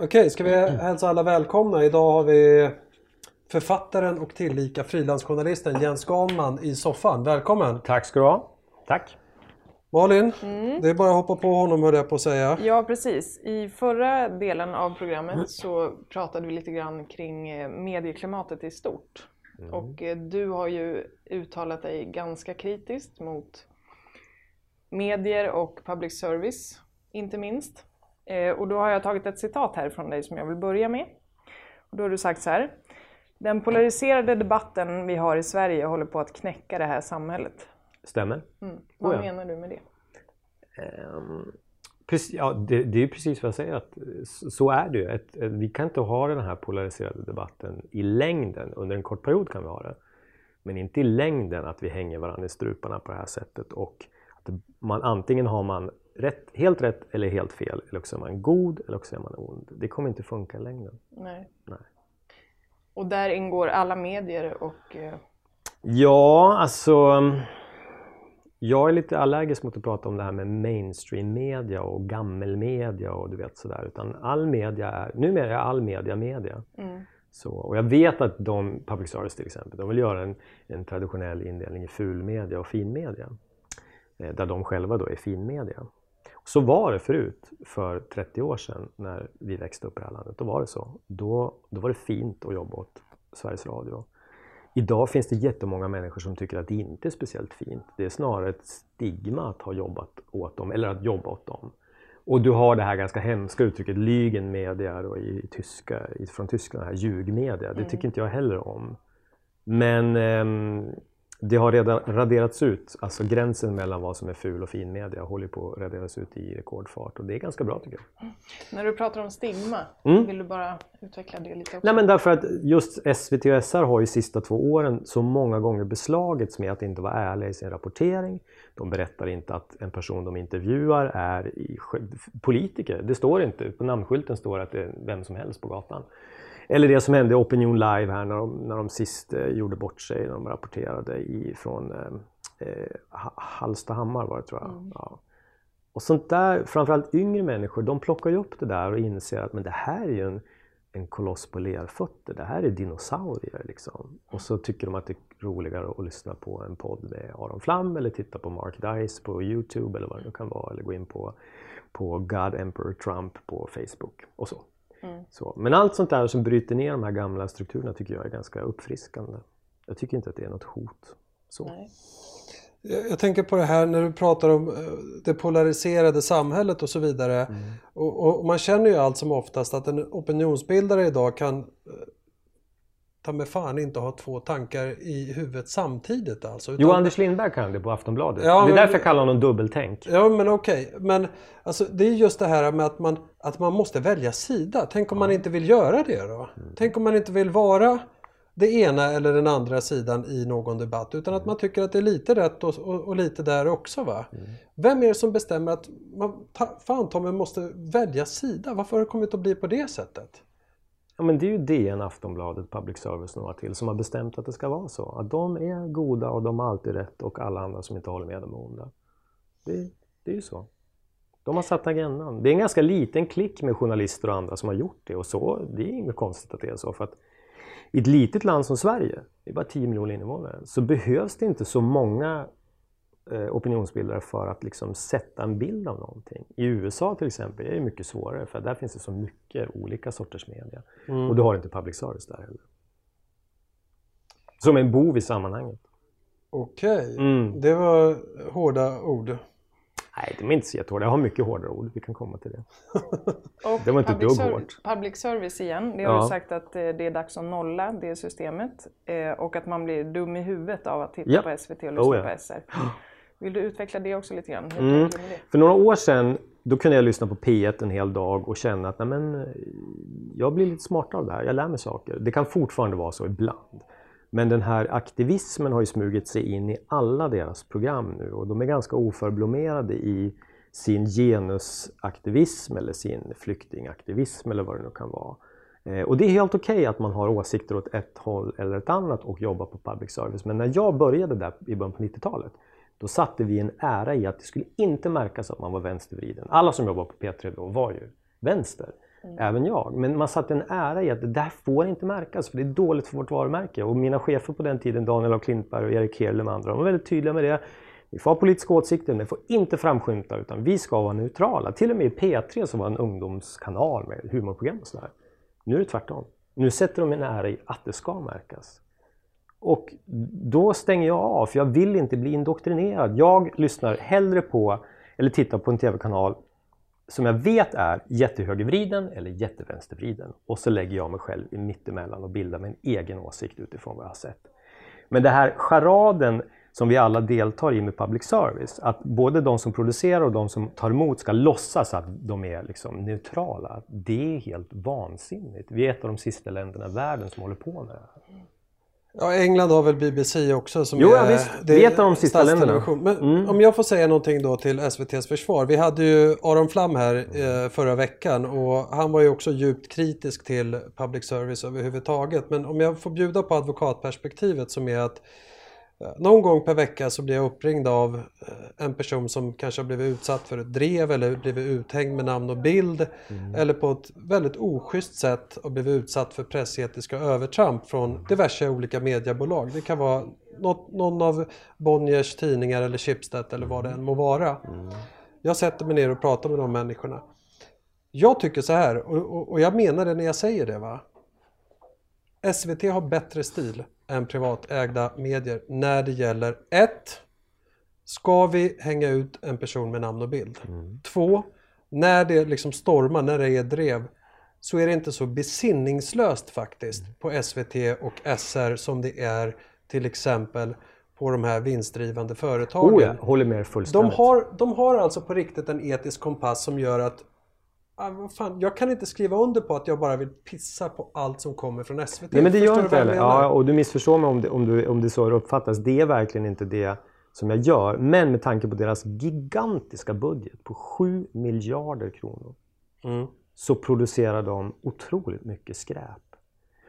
Okej, ska vi hälsa alla välkomna? Idag har vi författaren och tillika frilansjournalisten Jens Ganman i soffan. Välkommen! Tack ska du ha. Tack. Malin, det är bara att hoppa på honom höll jag på att säga. Ja, precis. I förra delen av programmet så pratade vi lite grann kring eh, medieklimatet i stort. Och eh, du har ju uttalat dig ganska kritiskt mot medier och public service, inte minst. Eh, Och då har jag tagit ett citat här från dig som jag vill börja med. Och då har du sagt så här. Den polariserade debatten vi har i Sverige håller på att knäcka det här samhället. Stämmer. Mm. Vad Oh ja. menar du med det? Ehm, precis, ja, det, det är precis vad jag säger. Att så är det ju. Ett, ett, vi kan inte ha den här polariserade debatten i längden. Under en kort period kan vi ha det. Men inte i längden att vi hänger varandra i struparna på det här sättet. Och att man, antingen har man rätt, helt rätt eller helt fel. Eller också är man god eller också är man ond. Det kommer inte funka i längden. Nej. Nej. Och där ingår alla medier och eh, Ja, alltså... Jag är lite allergisk mot att prata om det här med mainstream media och gammelmedia och du vet sådär. Utan all media är, numera är all media media. Så, och jag vet att de, public service till exempel, de vill göra en, en traditionell indelning i fulmedia och finmedia. Eh, där de själva då är finmedia. Så var det förut, för 30 år sedan när vi växte upp i det här landet. Då var det så. Då, då var det fint att jobba åt Sveriges Radio. Idag finns det jättemånga människor som tycker att det inte är speciellt fint. Det är snarare ett stigma att ha jobbat åt dem, eller att jobba åt dem. Och du har det här ganska hemska uttrycket lygen media då i tyska, i- från Tyskland, här ljugmedia. Det tycker inte jag heller om. Men ehm, det har redan raderats ut, alltså gränsen mellan vad som är ful och fin media håller på att raderas ut i rekordfart och det är ganska bra tycker jag. när du pratar om stigma, Mm. vill du bara utveckla det lite också? Nej men därför att just SVT och SR har ju sista två åren så många gånger beslagits med att inte vara ärliga i sin rapportering. De berättar inte att en person de intervjuar är politiker. Det står inte, på namnskylten står att det är vem som helst på gatan. Eller det som hände i Opinion Live här när de, när de sist eh, gjorde bort sig, när de rapporterade ifrån eh, eh, Ha- Hallstahammar var det tror jag. Ja. Och sånt där, framförallt yngre människor, de plockar ju upp det där och inser att men det här är ju en, en koloss på lerfötter. Det här är dinosaurier liksom. Och så tycker de att det är roligare att lyssna på en podd med Aron Flam eller titta på Mark Dice på Youtube eller vad det nu kan vara. Eller gå in på, på God Emperor Trump på Facebook och så. Så. Men allt sånt där som bryter ner de här gamla strukturerna tycker jag är ganska uppfriskande. Jag tycker inte att det är något hot. Så. Nej. Jag jag tänker på det här när du pratar om eh, det polariserade samhället och så vidare. Och, och, och man känner ju allt som oftast att en opinionsbildare idag kan eh, ta med fan inte ha två tankar i huvudet samtidigt alltså. Jo, Utan- Anders Lindberg kan det på Aftonbladet. Ja, det är men- därför jag kallar honom dubbeltänk. Ja men okej, men alltså, det är just det här med att man, att man måste välja sida. Tänk om man inte vill göra det då? Tänk om man inte vill vara det ena eller den andra sidan i någon debatt utan att man tycker att det är lite rätt och, och, och lite där också va? Vem är det som bestämmer att man ta, fan Tommy måste välja sida? Varför har det kommit att bli på det sättet? Ja, men det är ju DN, Aftonbladet, Public Service och några till som har bestämt att det ska vara så. Att de är goda och de har alltid rätt och alla andra som inte håller med dem är onda. Det, det är ju så. De har satt agendan. Det är en ganska liten klick med journalister och andra som har gjort det och så. Det är inget konstigt att det är så. För att i ett litet land som Sverige, det är bara 10 miljoner invånare, så behövs det inte så många opinionsbildare för att liksom sätta en bild av någonting. I USA till exempel är det mycket svårare för där finns det så mycket olika sorters media. Och du har inte public service där heller. Som en bov i sammanhanget. Okej, Mm. det var hårda ord. Nej, de är inte så jättehårda. Jag har mycket hårdare ord. Vi kan komma till det. Och Det var inte public, dugg serv- hårt. public service igen, det har Ja. du sagt att eh, det är dags att nolla det systemet eh, och att man blir dum i huvudet av att titta Ja. på SVT och lyssna Oh, ja. på SR. Vill du utveckla det också lite grann? Mm. För några år sedan då kunde jag lyssna på P1 en hel dag och känna att men, jag blir lite smartare av det här. Jag lär mig saker. Det kan fortfarande vara så ibland. Men den här aktivismen har ju smugit sig in i alla deras program nu och de är ganska oförblommerade i sin genusaktivism eller sin flyktingaktivism eller vad det nu kan vara. Eh, Och det är helt okej att man har åsikter åt ett håll eller ett annat och jobbar på public service. Men när jag började där i början på 90-talet då satte vi en ära i att det skulle inte märkas att man var vänstervriden. Alla som jobbade på P3 då var ju vänster. Även jag. Men man satte en ära i att det där får inte märkas för det är dåligt för vårt varumärke. Och mina chefer på den tiden, Daniel af Klintberg och Erik Herle med andra, de var väldigt tydliga med det. Vi får ha politiska åsikter, men det får inte framskymta utan vi ska vara neutrala. Till och med i P3 som var en ungdomskanal med humorprogram och sådär. Nu är det tvärtom. Nu sätter de en ära i att det ska märkas. Och då stänger jag av, för jag vill inte bli indoktrinerad. Jag lyssnar hellre på, eller tittar på en TV-kanal som jag vet är jättehögervriden eller jättevänstervriden. Och så lägger jag mig själv i mittemellan och bildar mig en egen åsikt utifrån vad jag har sett. Men det här charaden som vi alla deltar i med public service, att både de som producerar och de som tar emot ska låtsas att de är liksom neutrala, det är helt vansinnigt. Vi är ett av de sista länderna i världen som håller på med det här. Ja, England har väl BBC också som Jo, är, ja, visst. det av de sista statstelevision. Men Mm. om jag får säga någonting då till SVTs försvar. Vi hade ju Aron Flam här eh, förra veckan och han var ju också djupt kritisk till public service överhuvudtaget. Men om jag får bjuda på advokatperspektivet som är att någon gång per vecka så blir jag uppringd av eh, en person som kanske har blivit utsatt för ett drev eller blivit uthängd med namn och bild. Eller på ett väldigt oschysst sätt har blivit utsatt för pressetiska övertramp från diverse olika mediebolag. Det kan vara något, någon av Bonniers tidningar eller Schibsted eller vad det än må vara. Jag sätter mig ner och pratar med de människorna. Jag tycker så här, och, och, och jag menar det när jag säger det va. SVT har bättre stil än privatägda medier när det gäller ett, Ska vi hänga ut en person med namn och bild? Två, när det liksom stormar, när det är drev så är det inte så besinningslöst faktiskt på SVT och SR som det är till exempel på de här vinstdrivande företagen. Oh ja, håller med er De fullständigt. har, de har alltså på riktigt en etisk kompass som gör att ah, fan, jag kan inte skriva under på att jag bara vill pissa på allt som kommer från SVT. Nej men det gör du inte jag heller. Ja, och du missförstår mig om det, om, du, om det så uppfattas. Det är verkligen inte det som jag gör. Men med tanke på deras gigantiska budget på 7 miljarder kronor Mm. så producerar de otroligt mycket skräp.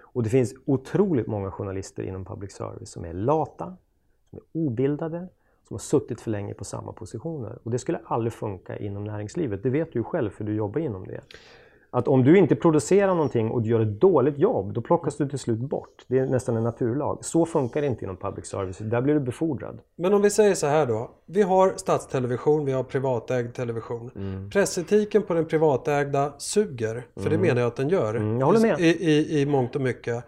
Och det finns otroligt många journalister inom public service som är lata, som är obildade, som har suttit för länge på samma positioner. Och det skulle aldrig funka inom näringslivet. Det vet du ju själv för du jobbar inom det. Att om du inte producerar någonting och du gör ett dåligt jobb, då plockas du till slut bort. Det är nästan en naturlag. Så funkar det inte inom public service. Där blir du befordrad. Men om vi säger så här då. Vi har statstelevision, vi har privatägd television. Mm. Pressetiken på den privatägda suger, för det menar jag att den gör. Mm, jag håller med. I, i, I mångt och mycket.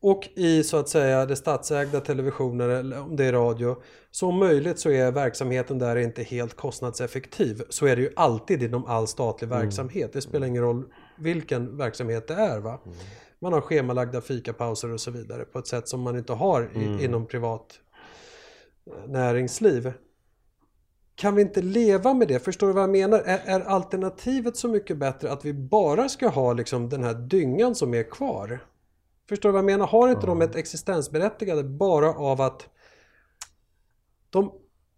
Och i så att säga det statsägda televisioner eller om det är radio. Så om möjligt så är verksamheten där inte helt kostnadseffektiv. Så är det ju alltid inom all statlig Mm. verksamhet. Det spelar ingen roll vilken verksamhet det är. Va? Mm. Man har schemalagda fikapauser och så vidare på ett sätt som man inte har i, Mm. inom privat eh, näringsliv. Kan vi inte leva med det? Förstår du vad jag menar? Är, är alternativet så mycket bättre att vi bara ska ha liksom den här dyngan som är kvar? Förstår du vad jag menar? Har inte de ett existensberättigande bara av att de,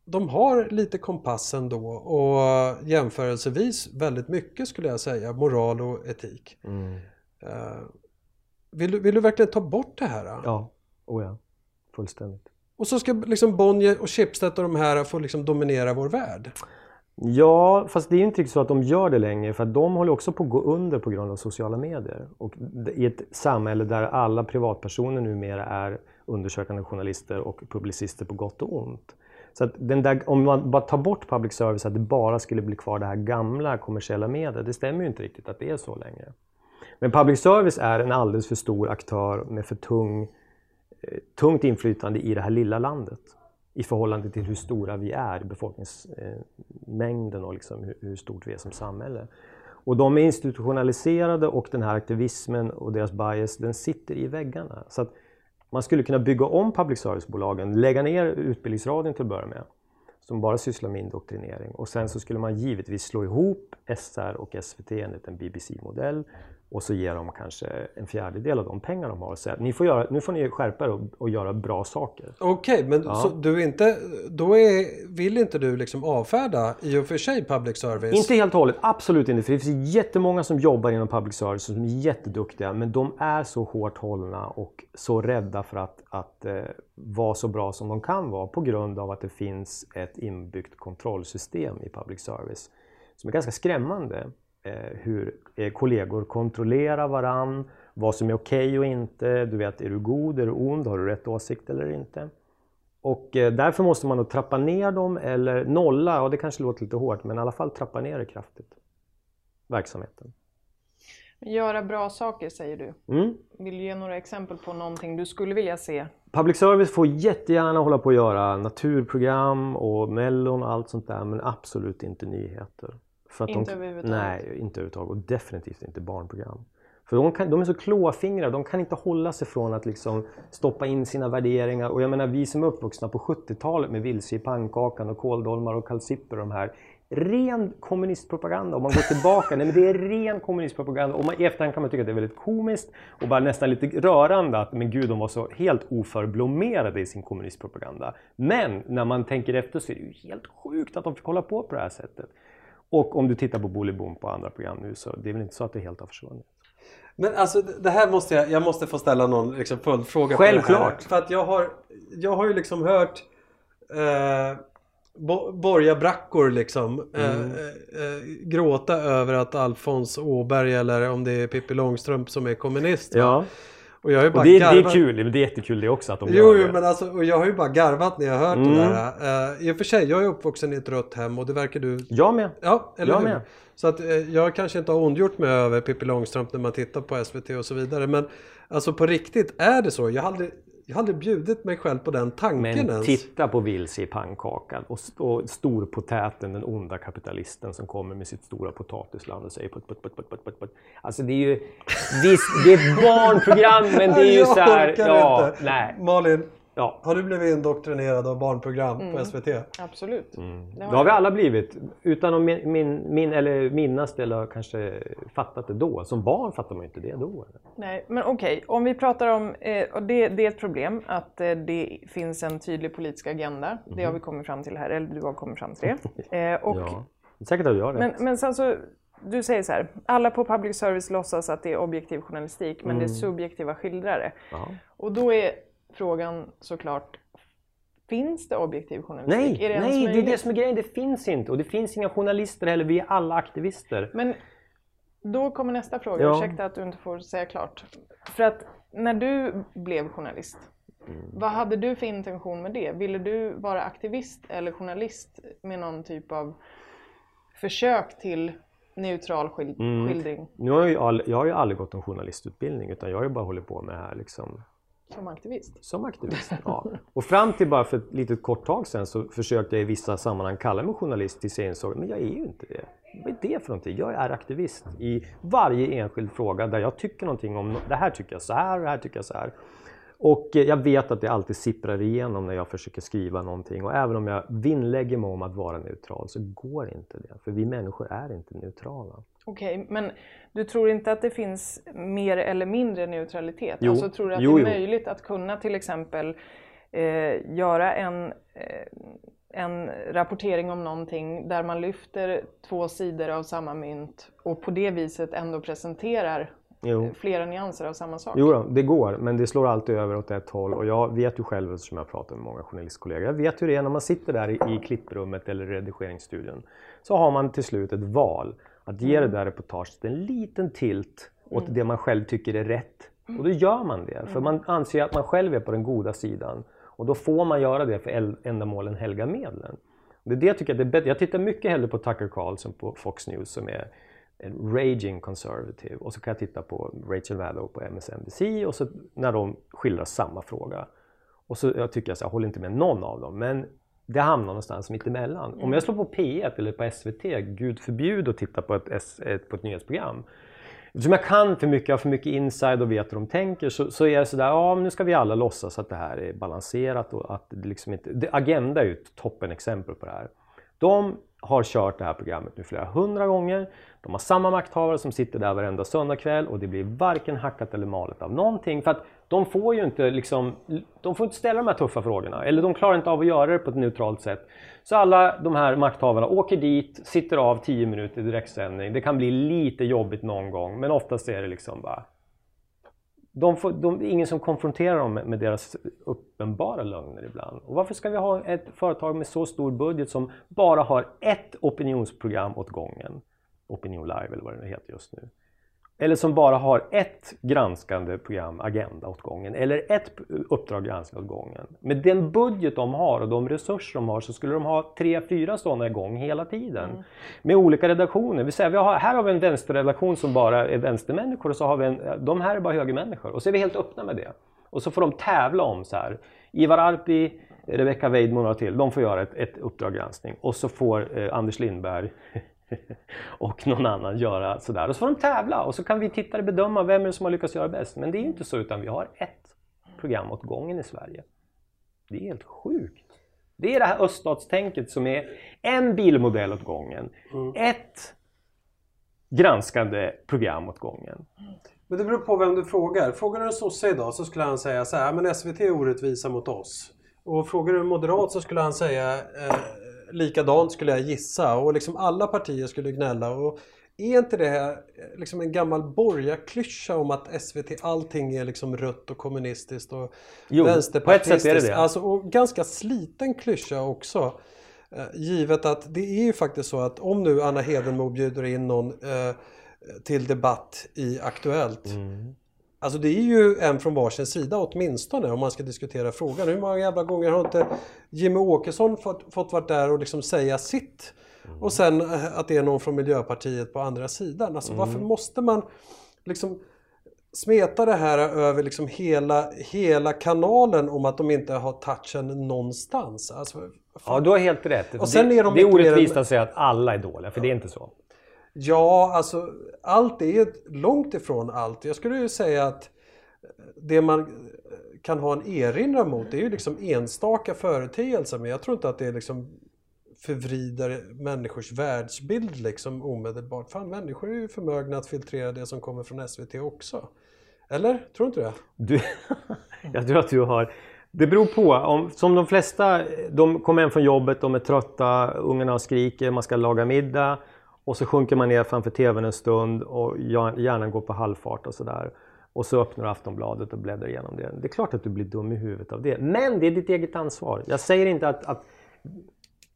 de har lite kompassen då och jämförelsevis väldigt mycket skulle jag säga, moral och etik. Eh, vill, du, vill du verkligen ta bort det här? Ja, oh ja. Fullständigt. Och så ska liksom Bonnier och Schibsted och de här få liksom dominera vår värld. Ja, fast det är inte riktigt så att de gör det längre för att de håller också på att gå under på grund av sociala medier. Och i ett samhälle där alla privatpersoner numera är undersökande journalister och publicister på gott och ont så att den där, om man bara tar bort public service, att det bara skulle bli kvar det här gamla kommersiella mediet, det stämmer ju inte riktigt att det är så längre. Men public service är en alldeles för stor aktör med för tung, eh, tungt inflytande i det här lilla landet i förhållande till hur stora vi är, befolkningsmängden och liksom hur, hur stort vi är som samhälle. Och de är institutionaliserade och den här aktivismen och deras bias, den sitter i väggarna. Så att man skulle kunna bygga om public service-bolagen, lägga ner Utbildningsradion till att börja med, som bara sysslar med indoktrinering. Och sen så skulle man givetvis slå ihop SR och SVT enligt en BBC-modell och så ger de kanske en fjärdedel av de pengar de har och säger ni får göra, nu får ni skärpa er och, och göra bra saker. Okej, okay, men Ja. så du inte, då är, vill inte du liksom avfärda i och för sig public service? Inte helt och hållet, absolut inte. För det finns jättemånga som jobbar inom public service som är jätteduktiga men de är så hårt hållna och så rädda för att, att eh, vara så bra som de kan vara på grund av att det finns ett inbyggt kontrollsystem i public service som är ganska skrämmande. Eh, hur eh, kollegor kontrollerar varann, vad som är okej och inte. Du vet, är du god, är du ond, har du rätt åsikt eller inte? Och eh, därför måste man då trappa ner dem eller nolla, och det kanske låter lite hårt, men i alla fall trappa ner det kraftigt. Verksamheten. Göra bra saker säger du. Mm. Vill du ge några exempel på någonting du skulle vilja se? Public service får jättegärna hålla på att göra naturprogram och mellon och allt sånt där, men absolut inte nyheter. För att Inte de, överhuvudtaget? Nej, inte överhuvudtaget. Och definitivt inte barnprogram. För de, kan, de är så klåfingriga, de kan inte hålla sig från att liksom stoppa in sina värderingar. Och jag menar vi som är uppvuxna på 70-talet med Vilse i pannkakan och kåldolmar och kalsipper och de här. Ren kommunistpropaganda. Om man går tillbaka, nej men det är ren kommunistpropaganda. Och man, i efterhand kan man tycka att det är väldigt komiskt och bara nästan lite rörande att men gud de var så helt oförblommerade i sin kommunistpropaganda. Men när man tänker efter så är det ju helt sjukt att de fick hålla på på det här sättet. Och om du tittar på Bolibom på andra program nu så det är väl inte så att det helt har försvunnit. Men alltså det här måste jag, jag måste få ställa någon liksom följdfråga. Självklart. För att jag har, jag har ju liksom hört eh, bo, borgarbrackor liksom eh, Mm. eh, eh, gråta över att Alfons Åberg eller om det är Pippi Långstrump som är kommunist. va? Och jag har bara och det, det är garvat- kul. Det är jättekul det också att de Jo, gör jo det. men alltså, och jag har ju bara garvat när jag har hört Mm. det där. Uh, I och för sig, jag är uppvuxen i ett rött hem och det verkar du... Jag med. Ja, eller Jag hur? med. Så att eh, jag kanske inte har ondgjort mig över Pippi Långstrump när man tittar på SVT och så vidare. Men alltså på riktigt, är det så? Jag har aldrig, jag har aldrig bjudit mig själv på den tanken Men ens. titta på Vilse i pannkakan och, och storpotäten, den onda kapitalisten som kommer med sitt stora potatisland och säger putt, putt, putt, putt, putt, putt, putt. Alltså det är ju, visst det är ett barnprogram men det är ju så här, ja, inte. nej. Malin, Ja. har du blivit indoktrinerad av barnprogram på SVT? Absolut. Det Det har har vi alla blivit. Utan att min, min, min, eller minnas det eller kanske fattat det då. Som barn fattar man ju inte det då. Nej, men okej, om vi pratar om, eh, och det, det är ett problem att eh, det finns en tydlig politisk agenda. Det har vi kommit fram till här, eller du har kommit fram till det. Eh, och, Ja. Säkert har jag rätt. men, men sen så, du säger så här, alla på public service låtsas att det är objektiv journalistik, men det är subjektiva skildrare. Ja. Och då är frågan såklart, finns det objektiv journalistik? Nej, är det nej det är det som är grejen. Det finns inte. Och det finns inga journalister heller. Vi är alla aktivister. Men då kommer nästa fråga, Ja. ursäkta att du inte får säga klart. För att när du blev journalist, Mm. vad hade du för intention med det? Ville du vara aktivist eller journalist med någon typ av försök till neutral Mm. skildring Nu har jag, ju all, jag har ju aldrig gått en journalistutbildning utan jag har ju bara hållit på med det här liksom som aktivist? som aktivist. Ja. Och fram till bara för ett litet kort tag sedan så försökte jag i vissa sammanhang kalla mig journalist tills jag insåg men jag är ju inte det. Vad är det för någonting? Jag är aktivist i varje enskild fråga där jag tycker någonting om det här tycker jag så här och det här tycker jag så här. Och jag vet att det alltid sipprar igenom när jag försöker skriva någonting och även om jag vinnlägger mig om att vara neutral så går inte det. För vi människor är inte neutrala. Okej, men du tror inte att det finns mer eller mindre neutralitet? Jo. Alltså tror du att Jo, det är jo. möjligt att kunna till exempel eh, göra en, eh, en rapportering om någonting där man lyfter två sidor av samma mynt och på det viset ändå presenterar Jo. flera nyanser av samma sak? Jo det går, men det slår alltid över åt ett håll. Och jag vet ju själv, eftersom jag pratar med många journalistkollegor, jag vet hur det är när man sitter där i, i klipprummet eller redigeringsstudion. Så har man till slut ett val. Att ge det där reportaget en liten tilt åt det man själv tycker är rätt. Och då gör man det, för man anser att man själv är på den goda sidan. Och då får man göra det för ändamålen helga medlen. Det är det jag tycker är bättre. Jag tittar mycket hellre på Tucker Carlson på Fox News som är en raging conservative och så kan jag titta på Rachel Maddow på MSNBC och så när de skildrar samma fråga. Och så jag tycker jag så jag håller inte med någon av dem men det hamnar någonstans mitt emellan. Om jag slår på P1 eller på SVT, gud förbjud att titta på ett, ett, på ett nyhetsprogram. Eftersom jag kan för mycket, har för mycket inside och vet hur de tänker så, så är det sådär, ja nu ska vi alla låtsas att det här är balanserat och att det liksom inte... Det, Agenda är ju ett toppenexempel på det här. De har kört det här programmet nu flera hundra gånger. De har samma makthavare som sitter där varenda söndagkväll och det blir varken hackat eller malet av någonting. För att de får ju inte liksom, de får inte ställa de här tuffa frågorna. Eller de klarar inte av att göra det på ett neutralt sätt. Så alla de här makthavarna åker dit, sitter av 10 minuter i direktsändning. Det kan bli lite jobbigt någon gång men oftast är det liksom bara de får, de, det är ingen som konfronterar dem med, med deras uppenbara lögner ibland. Och varför ska vi ha ett företag med så stor budget som bara har ett opinionsprogram åt gången? Opinion Live eller vad det nu heter just nu. Eller som bara har ett granskande program, Agenda, åt gången. Eller ett uppdrag granskande åt gången. Med den budget de har och de resurser de har så skulle de ha tre, fyra sådana igång hela tiden. Med olika redaktioner. Vi säger, vi har, här har vi en vänsterredaktion som bara är vänstermänniskor och så har vi en, de här är bara högermänniskor. Och så är vi helt öppna med det. Och så får de tävla om så här. Ivar Arpi, Rebecca Weidmo och några till, de får göra ett, ett uppdrag granskning. Och så får eh, Anders Lindberg och någon annan göra sådär. Och så får de tävla och så kan vi tittare bedöma vem är det som har lyckats göra bäst. Men det är inte så utan vi har ett program åt gången i Sverige. Det är helt sjukt. Det är det här öststatstänket som är en bilmodell åt gången. Ett granskande program åt gången. Men det beror på vem du frågar. Frågar du en sosse idag så skulle han säga så här, men SVT är orättvisa mot oss. Och frågar du en moderat så skulle han säga eh, likadant skulle jag gissa. Och liksom alla partier skulle gnälla. Och är inte det här eh, liksom en gammal borgarklyscha om att SVT allting är liksom rött och kommunistiskt och Jo, på ett vänsterpartistiskt? sätt är det det. Alltså, och ganska sliten klyscha också. Eh, givet att det är ju faktiskt så att om nu Anna Hedenmo bjuder in någon eh, till debatt i Aktuellt. Mm. Alltså det är ju en från varsin sida åtminstone om man ska diskutera frågan. Hur många jävla gånger har inte Jimmy Åkesson fått, fått vara där och liksom säga sitt? Mm. Och sen eh, att det är någon från Miljöpartiet på andra sidan. Alltså varför Mm. måste måste man liksom smeta det här över liksom hela, hela kanalen om att de inte har touchen någonstans? Alltså, Ja, du har helt rätt. Och sen är de det är orättvist att säga att alla är dåliga, för det är inte så. Ja, alltså allt är långt ifrån allt. Jag skulle ju säga att det man kan ha en erinran mot det är ju liksom enstaka företeelser. Men jag tror inte att det liksom förvrider människors världsbild liksom omedelbart. Fan, människor är ju förmögna att filtrera det som kommer från SVT också. Eller? Tror du inte det? Du, jag tror att du har... Det beror på. Om, som de flesta, de kommer hem från jobbet, de är trötta, ungarna skriker, man ska laga middag. Och så sjunker man ner framför TVn en stund och hjär- hjärnan går på halvfart och sådär. Och så öppnar du Aftonbladet och bläddrar igenom det. Det är klart att du blir dum i huvudet av det. Men det är ditt eget ansvar. Jag säger inte att, att,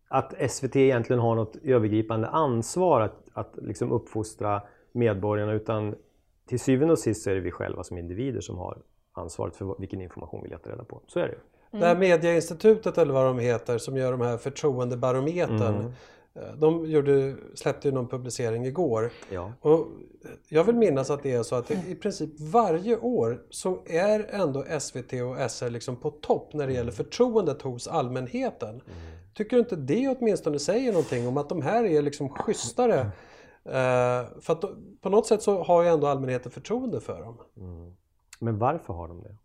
att SVT egentligen har något övergripande ansvar att, att liksom uppfostra medborgarna utan till syvende och sist så är det vi själva som individer som har ansvaret för vilken information vi letar reda på. Så är det ju. Det här Mediainstitutet eller vad de heter som gör de här förtroendebarometern. eh, De gjorde, släppte ju någon publicering igår. Ja. Och jag vill minnas att det är så att i princip varje år så är ändå SVT och SR liksom på topp när det gäller förtroendet hos allmänheten. Tycker du inte det åtminstone säger någonting om att de här är liksom schysstare? Eh, för att på något sätt så har ju ändå allmänheten förtroende för dem. Men varför har de det?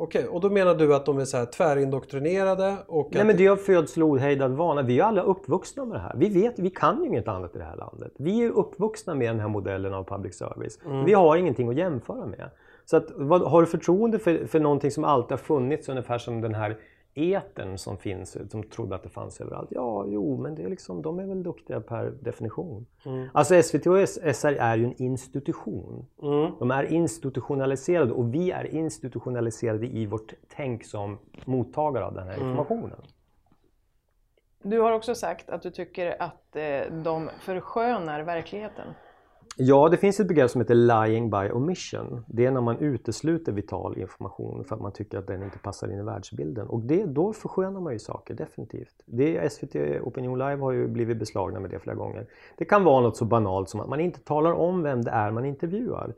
Okej, och då menar du att de är så här tvärindoktrinerade och Nej men det är av födsel ohejdad vana. Vi är alla uppvuxna med det här. Vi vet, vi kan ju inget annat i det här landet. Vi är uppvuxna med den här modellen av public service. Vi har ingenting att jämföra med. Så att, vad, har du förtroende för, för någonting som alltid har funnits ungefär som den här etern som finns, som trodde att det fanns överallt. Ja, jo, men det är liksom, de är väl duktiga per definition. Alltså SVT och SR är ju en institution. De är institutionaliserade och vi är institutionaliserade i vårt tänk som mottagare av den här informationen. Du har också sagt att du tycker att eh, de förskönar verkligheten. Ja, det finns ett begrepp som heter lying by omission. Det är när man utesluter vital information för att man tycker att den inte passar in i världsbilden. Och det, då förskönar man ju saker, definitivt. Det, SVT Opinion Live har ju blivit beslagna med det flera gånger. Det kan vara något så banalt som att man inte talar om vem det är man intervjuar.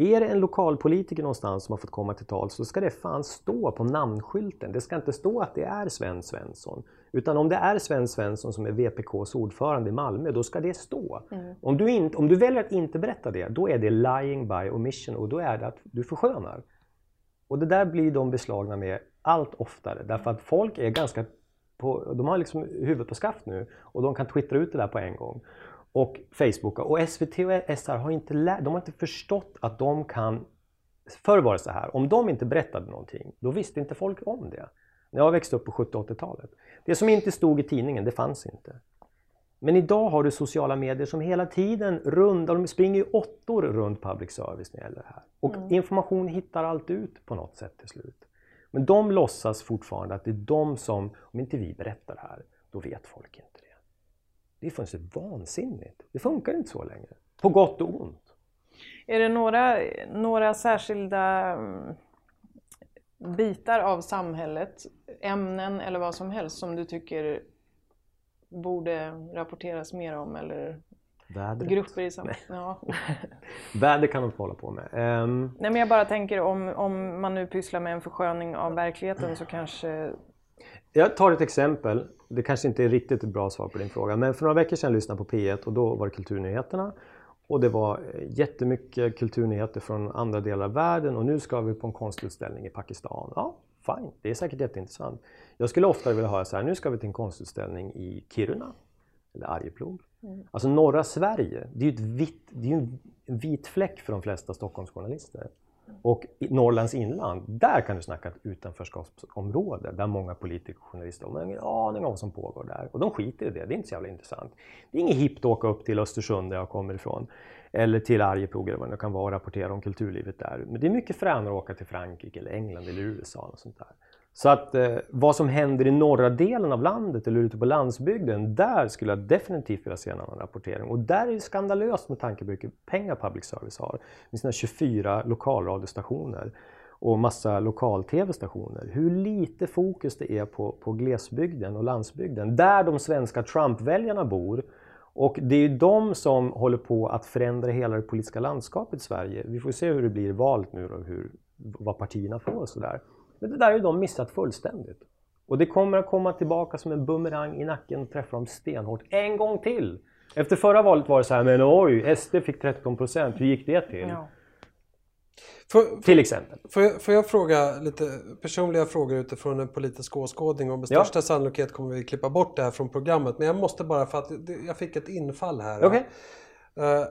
Är det en lokalpolitiker någonstans som har fått komma till tal så ska det fan stå på namnskylten. Det ska inte stå att det är Sven Svensson. Utan om det är Sven Svensson som är VPKs ordförande i Malmö, då ska det stå. Mm. Om, du inte, om du väljer att inte berätta det, då är det lying by omission och då är det att du förskönar. Och det där blir de beslagna med allt oftare därför att folk är ganska på, de har liksom huvudet på skaft nu och de kan twittra ut det där på en gång och Facebooka. Och SVT och SR har inte, de har inte förstått att de kan... Förr var det så här, om de inte berättade någonting, då visste inte folk om det. När jag växte upp på 70 80-talet. Det som inte stod i tidningen, det fanns inte. Men idag har du sociala medier som hela tiden rundar, de springer ju åttor runt public service när det gäller det här. Och mm. information hittar allt ut på något sätt till slut. Men de låtsas fortfarande att det är de som, om inte vi berättar det här, då vet folk inte. Det är fullständigt vansinnigt. Det funkar inte så längre. På gott och ont. Är det några, några särskilda mm, bitar av samhället, ämnen eller vad som helst som du tycker borde rapporteras mer om eller Vädret. grupper i samhället? Ja. Väder kan de hålla på med. Um... Nej, men jag bara tänker om, om man nu pysslar med en försköning av verkligheten så kanske jag tar ett exempel. Det kanske inte är riktigt ett bra svar på din fråga. Men för några veckor sedan lyssnade jag på P1 och då var det Kulturnyheterna. Och det var eh, jättemycket kulturnyheter från andra delar av världen och nu ska vi på en konstutställning i Pakistan. Ja, fine, det är säkert jätteintressant. Jag skulle oftare vilja höra så här, nu ska vi till en konstutställning i Kiruna eller Arjeplog. Mm. Alltså norra Sverige, det är ju ett vitt, det är en vit fläck för de flesta Stockholmsjournalister. Och i Norrlands inland, där kan du snacka ett utanförskapsområde där många politiker och journalister har ingen aning om vad som pågår där. Och de skiter i det, det är inte så jävla intressant. Det är inget hippt att åka upp till Östersund där jag kommer ifrån. Eller till Arjeplog eller vad det kan vara och rapportera om kulturlivet där. Men det är mycket fränare att åka till Frankrike eller England eller USA. Och sånt där. Så att eh, vad som händer i norra delen av landet eller ute på landsbygden, där skulle jag definitivt vilja se en annan rapportering. Och där är det skandalöst med tanke på hur mycket pengar public service har. Med sina 24 lokalradiostationer och massa lokal-tv-stationer. Hur lite fokus det är på, på glesbygden och landsbygden, där de svenska Trump-väljarna bor. Och det är ju de som håller på att förändra hela det politiska landskapet i Sverige. Vi får se hur det blir i valet nu och hur, vad partierna får och sådär. Men det där har ju de missat fullständigt. Och det kommer att komma tillbaka som en bumerang i nacken och träffa dem stenhårt en gång till. Efter förra valet var det så här, men oj, SD fick 13 procent, hur gick det till? Ja. För, till exempel. Får jag, får jag, fråga lite personliga frågor utifrån en politisk åskådning och med största ja. sannolikhet kommer vi klippa bort det här från programmet. Men jag måste bara för att jag fick ett infall här. Okay. Uh, eh,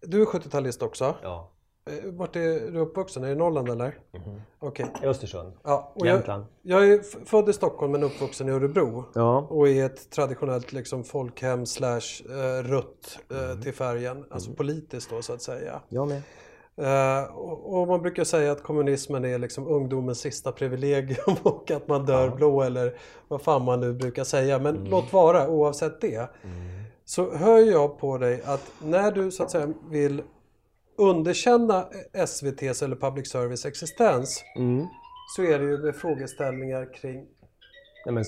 du är 70-talist också. Ja. Eh, vart är du uppvuxen? Är det Norrland eller? Mm. Okej. Okay. Östersund. Ja, Jämtland. Jag, jag, är född i Stockholm men uppvuxen i Örebro. Ja. Och i ett traditionellt liksom, folkhem slash uh, rött uh, mm. till färgen. Alltså mm. politiskt då så att säga. Jag med. Uh, och, och, man brukar säga att kommunismen är liksom ungdomens sista privilegium och att man dör ja. blå eller vad fan man nu brukar säga. Men mm. låt vara oavsett det. Mm. Så hör jag på dig att när du så att säga vill underkänna SVTs eller public service existens mm. så är det ju med frågeställningar kring... Nej, men,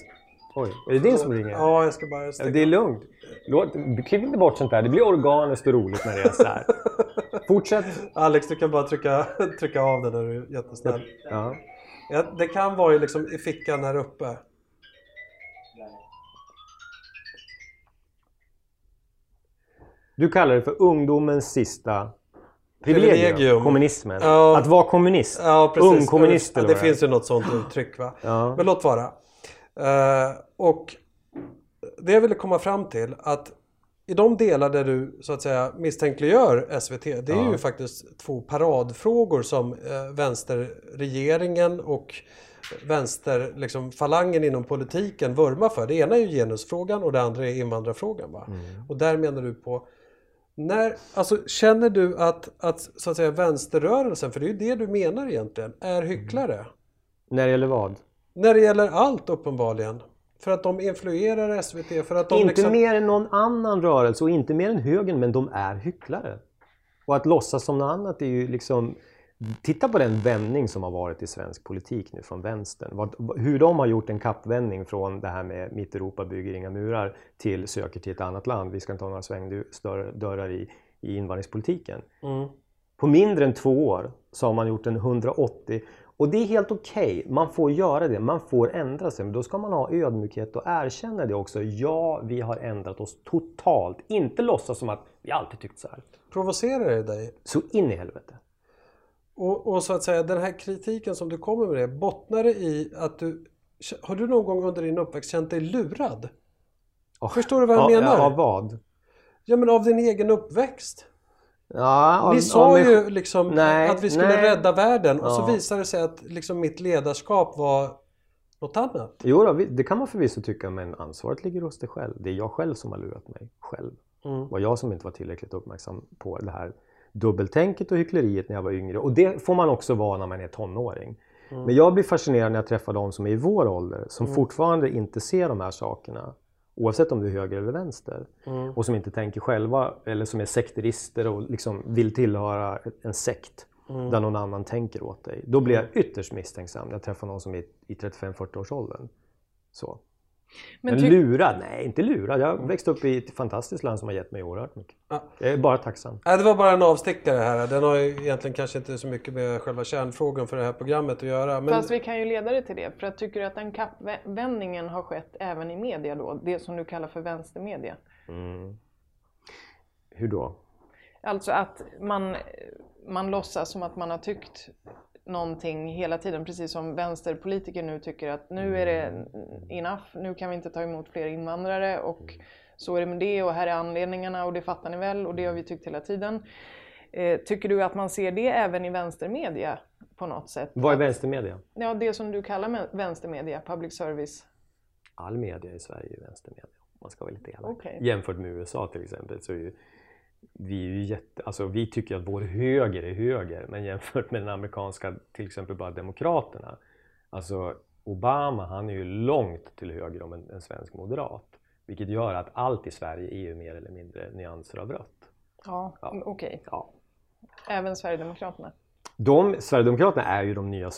oj, är det din som ringer? Ja, jag ska bara stänga. Det är lugnt. Låt, klipp inte bort sånt där. Det blir organiskt och roligt när det är så här. Fortsätt. Alex, du kan bara trycka, trycka av den när du är jättesnäll. Ja. Ja, det kan vara liksom i fickan här uppe. Du kallar det för ungdomens sista privilegium, privilegium. kommunismen. Ja. Att vara kommunist. Ja, precis. Ung kommunist ja, Det finns ju något sånt uttryck. Va? Ja. Men låt vara. Uh, och det jag ville komma fram till att i de delar där du så att säga misstänkliggör SVT, det är ja. ju faktiskt två paradfrågor som eh, vänsterregeringen och vänsterfalangen liksom, falangen inom politiken vurmar för. Det ena är ju genusfrågan och det andra är invandrarfrågan. Va? Mm. Och där menar du på när, alltså, känner du att, att, så att säga, vänsterrörelsen, för det är ju det du menar egentligen, är hycklare? Mm. När det gäller vad? När det gäller allt uppenbarligen. För att de influerar SVT, för att de Inte liksom... mer än någon annan rörelse och inte mer än högern, men de är hycklare. Och att låtsas som något annat är ju liksom Titta på den vändning som har varit i svensk politik nu från vänstern. Hur de har gjort en kappvändning från det här med mitt Europa bygger inga murar till söker till ett annat land. Vi ska inte ha några svängdörrar i, i invandringspolitiken. Mm. På mindre än två år så har man gjort en 180 och det är helt okej. Okay. Man får göra det. Man får ändra sig. Men då ska man ha ödmjukhet och erkänna det också. Ja, vi har ändrat oss totalt. Inte låtsas som att vi alltid tyckt så här. Provocerar det dig? Så in i helvete. Och, och, så att säga den här kritiken som du kommer med det, bottnar det i att du... Har du någon gång under din uppväxt känt dig lurad? Oh, Förstår du vad jag ja, menar? Av vad? Ja men av din egen uppväxt. Ja, Ni av, sa av, ju liksom nej, att vi skulle nej. rädda världen och så Ja. visade det sig att liksom mitt ledarskap var något annat. Jo, då, vi- det kan man förvisso tycka men ansvaret ligger hos dig själv. Det är jag själv som har lurat mig själv. Mm. Var jag som inte var tillräckligt uppmärksam på det här dubbeltänket och hyckleriet när jag var yngre. Och det får man också vara när man är tonåring. Men jag blir fascinerad när jag träffar de som är i vår ålder som fortfarande inte ser de här sakerna. Oavsett om du är höger eller vänster. Och som inte tänker själva eller som är sekterister och liksom vill tillhöra en sekt. Där någon annan tänker åt dig. Då blir jag ytterst misstänksam när jag träffar någon som är i 35-40 års åldern. Så. Men Men ty- lurad? Nej, inte lurad. Jag växte upp i ett fantastiskt land som har gett mig oerhört mycket. Ja. Jag är bara tacksam. Nej, det var bara en avstickare här. Den har ju egentligen kanske inte så mycket med själva kärnfrågan för det här programmet att göra. Men Fast vi kan ju leda det till det. För jag tycker att den kappvändningen har skett även i media då. Det som du kallar för vänstermedia. Hur då? Alltså att man, man låtsas som att man har tyckt någonting hela tiden. Precis som vänsterpolitiker nu tycker att nu är det enough. Nu kan vi inte ta emot fler invandrare och så är det med det och här är anledningarna och det fattar ni väl och det har vi tyckt hela tiden. Eh, tycker du att man ser det även i vänstermedia på något sätt? Vad är vänstermedia? Ja, det som du kallar med- vänstermedia, public service. All media i Sverige är vänstermedia. Man ska vara lite elak. Okej. Jämfört med USA till exempel så är ju vi är ju jätte, alltså vi tycker att vår höger är höger men jämfört med den amerikanska till exempel bara demokraterna. Alltså Obama han är ju långt till höger om en, en svensk moderat. Vilket gör att allt i Sverige är ju mer eller mindre nyanser av rött. Ja, Ja. okej. Ja. Även Sverigedemokraterna. De, Sverigedemokraterna är ju de nya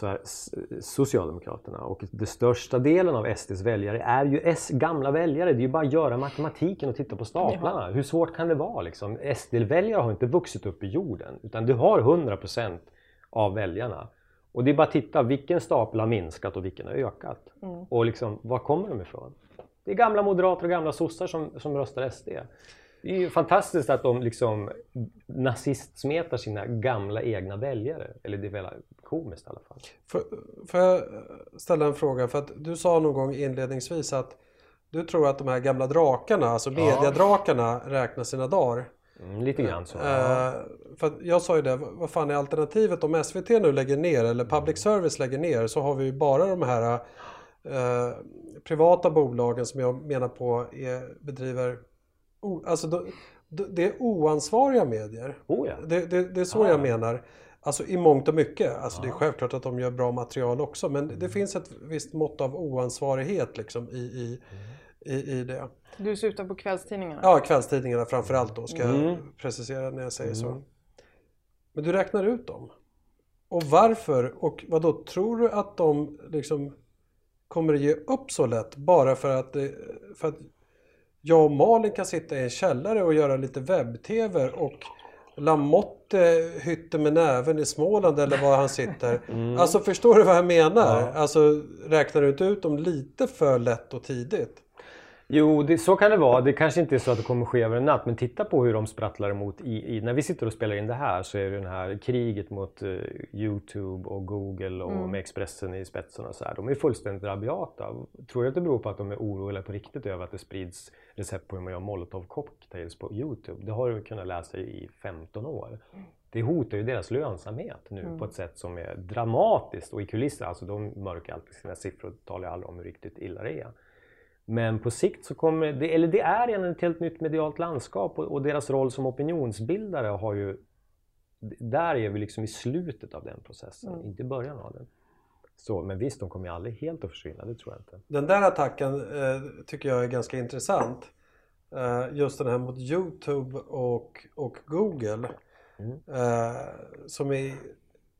Socialdemokraterna och den största delen av SDs väljare är ju S gamla väljare. Det är ju bara att göra matematiken och titta på staplarna. Hur svårt kan det vara liksom? SD-väljare har inte vuxit upp i jorden utan du har 100% av väljarna. Och det är bara att titta vilken stapel har minskat och vilken har ökat. Och liksom, var kommer de ifrån? Det är gamla moderater och gamla sossar som, som röstar SD. Det är ju fantastiskt att de liksom nazistsmetar sina gamla egna väljare. Eller det är väl komiskt i alla fall. Får, får jag ställa en fråga? För att du sa någon gång inledningsvis att du tror att de här gamla drakarna, alltså mediadrakarna, räknar sina dagar. Mm, lite grann så. Eh, för jag sa ju det, vad fan är alternativet om SVT nu lägger ner eller public service lägger ner så har vi ju bara de här eh, privata bolagen som jag menar på är, bedriver, o, alltså de, de, det är oansvariga medier. Oh ja. Det, det, det är så jag menar. Alltså i mångt och mycket. Alltså det är självklart att de gör bra material också men det finns ett visst mått av oansvarighet liksom i, i, i, i det. Du syftar på kvällstidningarna? Ja, kvällstidningarna framförallt då ska Mm. jag precisera när jag säger så. Men du räknar ut dem. Och varför? Och vad då tror du att de liksom kommer att ge upp så lätt bara för att, det, för att jag och Malin kan sitta i en källare och göra lite webb-tv och Lamotte hytter med näven i Småland eller var han sitter. Alltså förstår du vad jag menar? Alltså räknar du inte ut dem lite för lätt och tidigt? Jo, det, så kan det vara. Det kanske inte är så att det kommer ske över en natt. Men titta på hur de sprattlar emot. I, i, när vi sitter och spelar in det här så är det det här kriget mot eh, Youtube och Google och med Expressen i spetsen och så här. De är fullständigt rabiata. Tror du att det beror på att de är oroliga på riktigt över att det sprids recept på hur man gör molotov cocktails på Youtube? Det har du kunnat läsa i 15 år. Det hotar ju deras lönsamhet nu på ett sätt som är dramatiskt. Och i kulisser, alltså de mörkar alltid sina siffror och talar aldrig om hur riktigt illa det är. Men på sikt så kommer det, eller det är redan ett helt nytt medialt landskap och, och deras roll som opinionsbildare har ju där är vi liksom i slutet av den processen, inte i början av den. Så, men visst, de kommer ju aldrig helt att försvinna, det tror jag inte. Den där attacken eh, tycker jag är ganska intressant. Eh, just den här mot Youtube och, och Google. Eh, som är,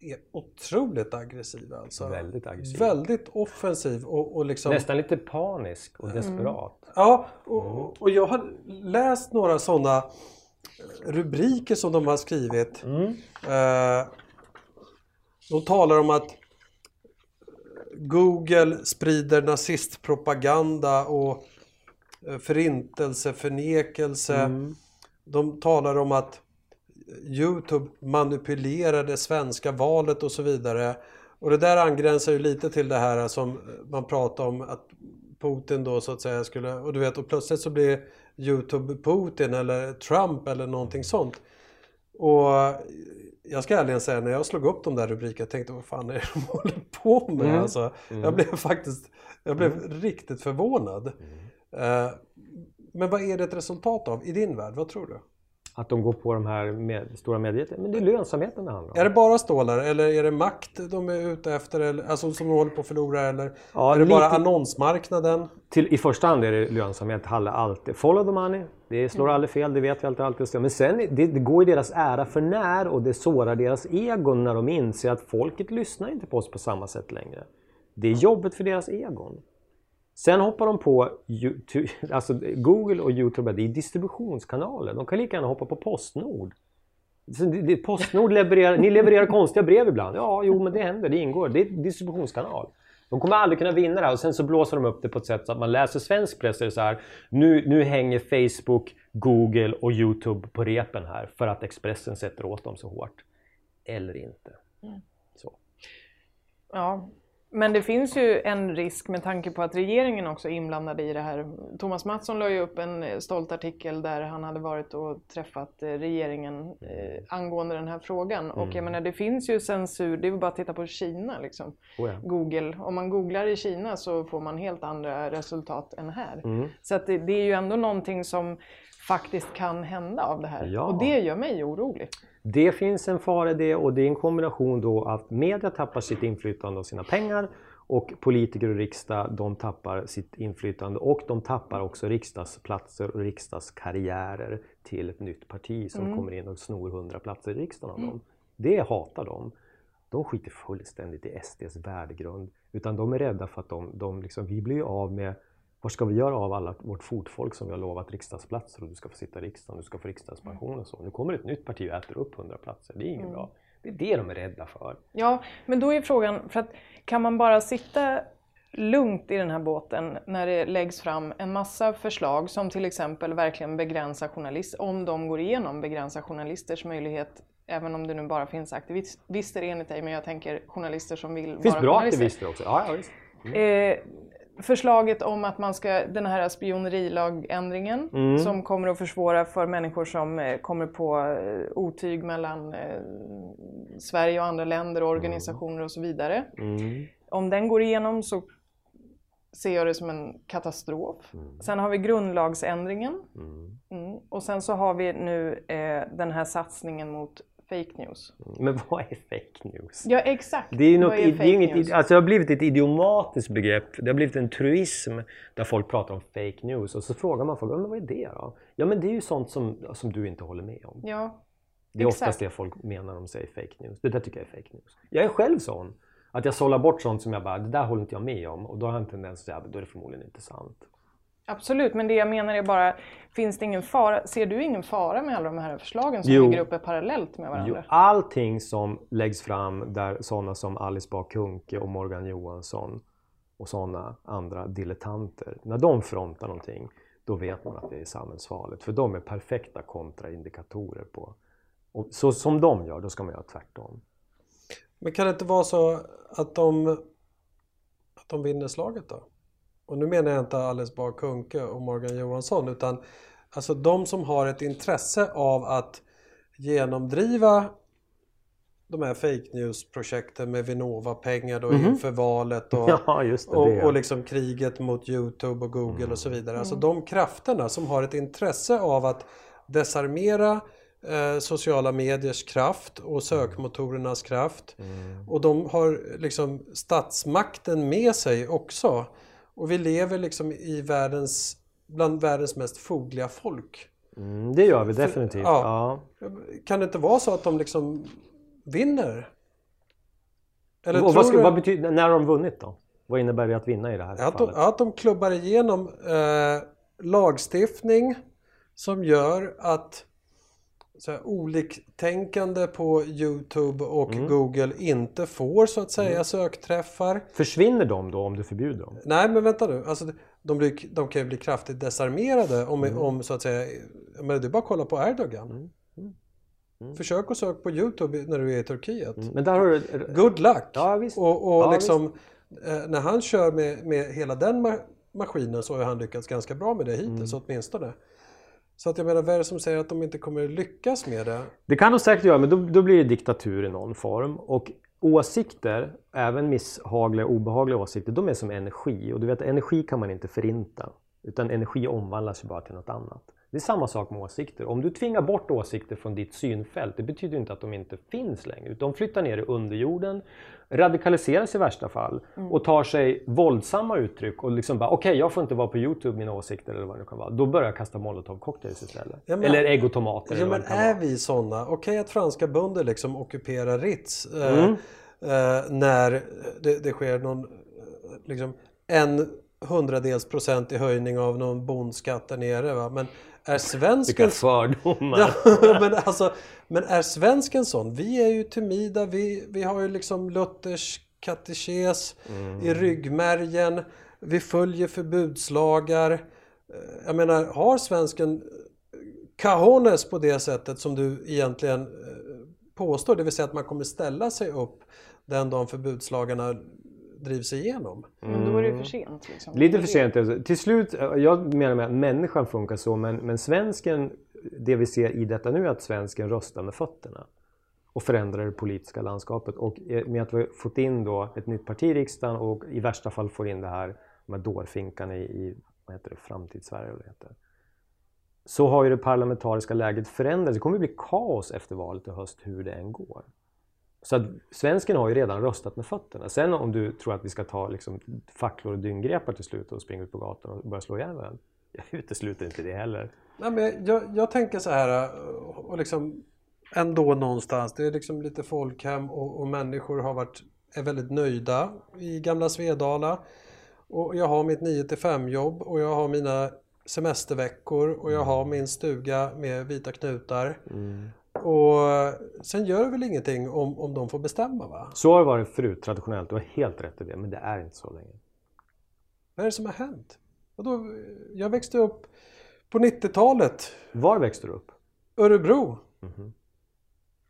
är otroligt aggressiv alltså. Väldigt aggressiv. Väldigt offensiv och, och liksom... Nästan lite panisk och desperat. Ja, och, och jag har läst några sådana rubriker som de har skrivit. Eh, de talar om att Google sprider nazistpropaganda och eh, förintelseförnekelse. De talar om att Youtube manipulerar det svenska valet och så vidare. Och det där angränsar ju lite till det här som man pratar om att Putin då så att säga skulle, och du vet, och plötsligt så blir Youtube Putin eller Trump eller någonting sånt. Och jag ska ärligen säga när jag slog upp de där rubrikerna tänkte vad fan är det de håller på med? Alltså, Jag blev faktiskt jag blev riktigt förvånad. Eh, men vad är det ett resultat av i din värld? Vad tror du? Att de går på de här med, stora medierna. Men det är lönsamheten det handlar om. Är det bara stålar eller är det makt de är ute efter? Eller, alltså som de håller på att förlora? Eller Ja, är det bara annonsmarknaden? Till, I första hand är det lönsamhet. Handlar alltid follow the money. Det slår aldrig fel, det vet vi alltid. alltid. Men sen det, det går ju deras ära för när och det sårar deras egon när de inser att folket lyssnar inte på oss på samma sätt längre. Det är jobbet för deras egon. Sen hoppar de på YouTube, alltså Google och Youtube, det är distributionskanaler. De kan lika gärna hoppa på Postnord. Postnord levererar, ni levererar konstiga brev ibland. Ja, jo men det händer, det ingår. Det är distributionskanal. De kommer aldrig kunna vinna det här och sen så blåser de upp det på ett sätt så att man läser svensk press är det så här. Nu, nu hänger Facebook, Google och Youtube på repen här för att Expressen sätter åt dem så hårt. Eller inte. Så. Ja, men det finns ju en risk med tanke på att regeringen också är inblandad i det här. Thomas Mattsson la ju upp en eh, stolt artikel där han hade varit och träffat eh, regeringen eh, angående den här frågan. Och jag menar det finns ju censur, det är bara att titta på Kina liksom. Oh ja. Google, om man googlar i Kina så får man helt andra resultat än här. Mm. Så att det, det är ju ändå någonting som faktiskt kan hända av det här. Ja. Och det gör mig orolig. Det finns en fara i det och det är en kombination då att media tappar sitt inflytande och sina pengar och politiker och riksdag de tappar sitt inflytande och de tappar också riksdagsplatser och riksdagskarriärer till ett nytt parti som kommer in och snor 100 platser i riksdagen av dem. Det hatar de. De skiter fullständigt i SDs värdegrund utan de är rädda för att de, de liksom, vi blir av med vad ska vi göra av alla vårt fotfolk som vi har lovat riksdagsplatser och du ska få sitta i riksdagen, du ska få riksdagspension och så. Nu kommer ett nytt parti och äter upp 100 platser. Det är inget bra. Det är det de är rädda för. Ja, men då är frågan, för att kan man bara sitta lugnt i den här båten när det läggs fram en massa förslag som till exempel verkligen begränsar journalister, om de går igenom, begränsar journalisters möjlighet Även om det nu bara finns aktivister enligt dig, men jag tänker journalister som vill Det finns vara bra journalister. aktivister också. Ja, ja, visst. Eh, förslaget om att man ska, den här spionerilagändringen Mm. som kommer att försvåra för människor som eh, kommer på eh, otyg mellan eh, Sverige och andra länder och organisationer och så vidare. Mm. Om den går igenom så ser jag det som en katastrof. Sen har vi grundlagsändringen. Mm. Och sen så har vi nu eh, den här satsningen mot fake news. Men vad är fake news? Ja exakt! Det är, något, Vad det är fake inget, news? alltså det har blivit ett idiomatiskt begrepp. Det har blivit en truism där folk pratar om fake news. Och så frågar man folk, men vad är det då? Ja men det är ju sånt som, som du inte håller med om. Ja, Det är exakt. oftast det folk menar när de säger fake news. Det där tycker jag är fake news. Jag är själv sån. Att jag sållar bort sånt som jag bara, det där håller inte jag med om. Och då har jag en tendens att säga, "Men då är det förmodligen inte sant. Absolut, men det jag menar är bara, finns det ingen fara, ser du ingen fara med alla de här förslagen som Jo. ligger uppe parallellt med Jo, varandra? allting som läggs fram där sådana som Alice Bah Kuhnke och Morgan Johansson och sådana andra dilettanter, när de frontar någonting, då vet man att det är samhällsfarligt. För de är perfekta kontraindikatorer på... Och så som de gör, då ska man göra tvärtom. Men kan det inte vara så att de, att de vinner slaget då? Och nu menar jag inte Alice Bah Kuhnke och Morgan Johansson utan alltså de som har ett intresse av att genomdriva de här fake news-projekten med Vinnova-pengar då inför valet och, Ja, just det. och, det. och liksom kriget mot Youtube och Google och så vidare. Alltså de krafterna som har ett intresse av att desarmera eh, sociala mediers kraft och sökmotorernas kraft. Och de har liksom statsmakten med sig också. Och vi lever liksom i världens, bland världens mest fogliga folk. Mm, det gör vi definitivt. ja. Ja. Kan det inte vara så att de liksom vinner? Eller Och vad, ska, du vad betyder, när har de vunnit då? Vad innebär det att vinna i det här att de, fallet? att de klubbar igenom eh, lagstiftning som gör att så här, oliktänkande på Youtube och Mm. Google inte får så att säga sökträffar. Försvinner de då om du förbjuder dem? Nej men vänta nu, alltså, de, blir, de kan ju bli kraftigt desarmerade om, Mm. om så att säga, men det är bara att kolla på Erdogan. Försök att söka på Youtube när du är i Turkiet. Men där har du... Good luck! Ja, visst. Och, och Ja, liksom, eh, när han kör med, med hela den ma- maskinen så har han lyckats ganska bra med det hittills Mm. åtminstone. Så att jag menar, vad är det som säger att de inte kommer lyckas med det? Det kan de säkert göra, men då, då blir det diktatur i någon form. Och åsikter, även misshagliga och obehagliga åsikter, de är som energi. Och du vet, energi kan man inte förinta. Utan energi omvandlas ju bara till något annat. Det är samma sak med åsikter. Om du tvingar bort åsikter från ditt synfält, det betyder inte att de inte finns längre. De flyttar ner i underjorden, radikaliseras i värsta fall och tar sig våldsamma uttryck och liksom bara okej, jag får inte vara på Youtube mina åsikter eller vad det nu kan vara. Då börjar jag kasta molotovcocktails istället. Ja, men- eller äggotomater Ja, eller vad men är vi sådana? Okej att franska bönder liksom ockuperar Ritz eh, Mm. eh, när det, det sker någon eh, liksom, en hundradels procent i höjning av någon bondskatt där nere. Va? Men är Vilka svensken fördomar! Ja, men, alltså, men är svensken sån? Vi är ju timida, vi, vi har ju liksom Luthers katekes i ryggmärgen. Vi följer förbudslagar. Eh, Jag menar, har svensken cajones på det sättet som du egentligen eh, påstår? Det vill säga att man kommer ställa sig upp den dagen förbudslagarna drivs igenom. Men då är det ju för sent. Liksom. Lite för sent. alltså. Till slut, jag menar med att människan funkar så, men, men svensken, det vi ser i detta nu är att svensken röstar med fötterna och förändrar det politiska landskapet. Och eh, med att vi har fått in då ett nytt parti i riksdagen och i värsta fall får in det här med dårfinkarna i, i vad heter det, framtidssverige. det heter. Så har ju det parlamentariska läget förändrats. Det kommer bli kaos efter valet i höst hur det än går. Så att svensken har ju redan röstat med fötterna. Sen om du tror att vi ska ta liksom, facklor och dyngrepar till slut och springa ut på gatan och börja slå ihjäl varandra. Jag utesluter inte det heller. Nej, men jag, jag tänker så här och liksom ändå någonstans. Det är liksom lite folkhem och, och människor har varit, är väldigt nöjda i gamla Svedala. Och jag har mitt 9 till 5 jobb och jag har mina semesterveckor och jag har min stuga med vita knutar. Och sen gör det väl ingenting om, om de får bestämma va? Så har det varit förut traditionellt. Du har helt rätt i det, men det är inte så länge. Vad är det som har hänt? Vadå? Jag växte upp på 90-talet. Var växte du upp? Örebro.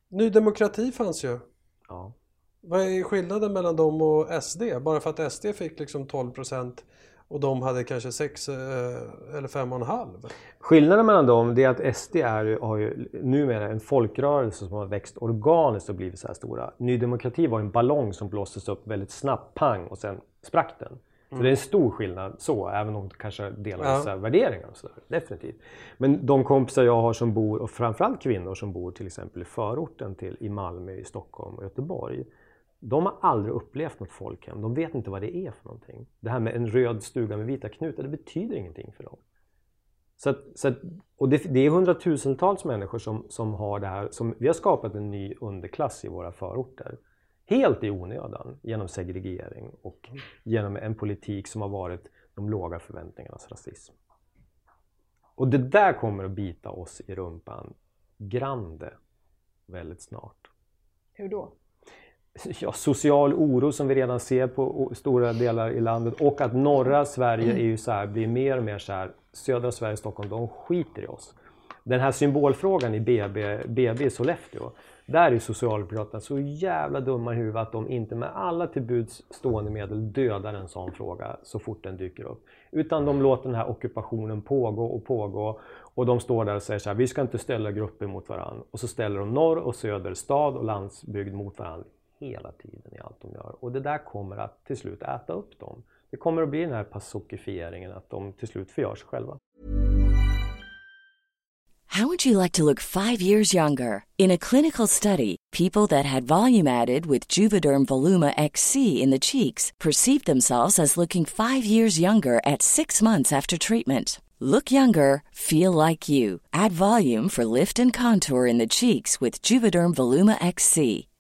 Ny Demokrati fanns ju. Ja. Vad är skillnaden mellan dem och SD? Bara för att SD fick liksom 12% och de hade kanske 6 eh, eller 5,5. Skillnaden mellan dem är att SD är, har ju numera en folkrörelse som har växt organiskt och blivit så här stora. Ny Demokrati var en ballong som blåstes upp väldigt snabbt, pang, och sen sprack den. Så det är en stor skillnad så, även om de kanske delar Ja. vissa värderingar och sådär. Definitivt. Men de kompisar jag har som bor, och framförallt kvinnor som bor till exempel i förorten till i Malmö, i Stockholm och Göteborg. De har aldrig upplevt något folkhem. De vet inte vad det är för någonting. Det här med en röd stuga med vita knutar, det betyder ingenting för dem. Så att, så att, och det, det är hundratusentals människor som, som har det här. Som, vi har skapat en ny underklass i våra förorter. Helt i onödan genom segregering och genom en politik som har varit de låga förväntningarnas rasism. Och det där kommer att bita oss i rumpan grande väldigt snart. Hur då? Ja, social oro som vi redan ser på stora delar i landet och att norra Sverige är ju så här, blir mer och mer så här. Södra Sverige, Stockholm, de skiter i oss. Den här symbolfrågan i BB, BB i Sollefteå. Där är Socialdemokraterna så jävla dumma i huvudet att de inte med alla till buds stående medel dödar en sån fråga så fort den dyker upp. Utan de låter den här ockupationen pågå och pågå och de står där och säger så här, vi ska inte ställa grupper mot varandra. Och så ställer de norr och söder, stad och landsbygd mot varandra hela tiden i allt de gör. Och det där kommer att till slut äta upp dem. Det kommer att bli den här passokifieringen att de till slut förgör sig själva. How would you like to look five years younger? In a clinical study, people that had volume added with Juvederm Voluma XC in the cheeks perceived themselves as looking five years younger at six months after treatment. Look younger, feel like you. Add volume for lift and contour in the cheeks with Juvederm Voluma XC.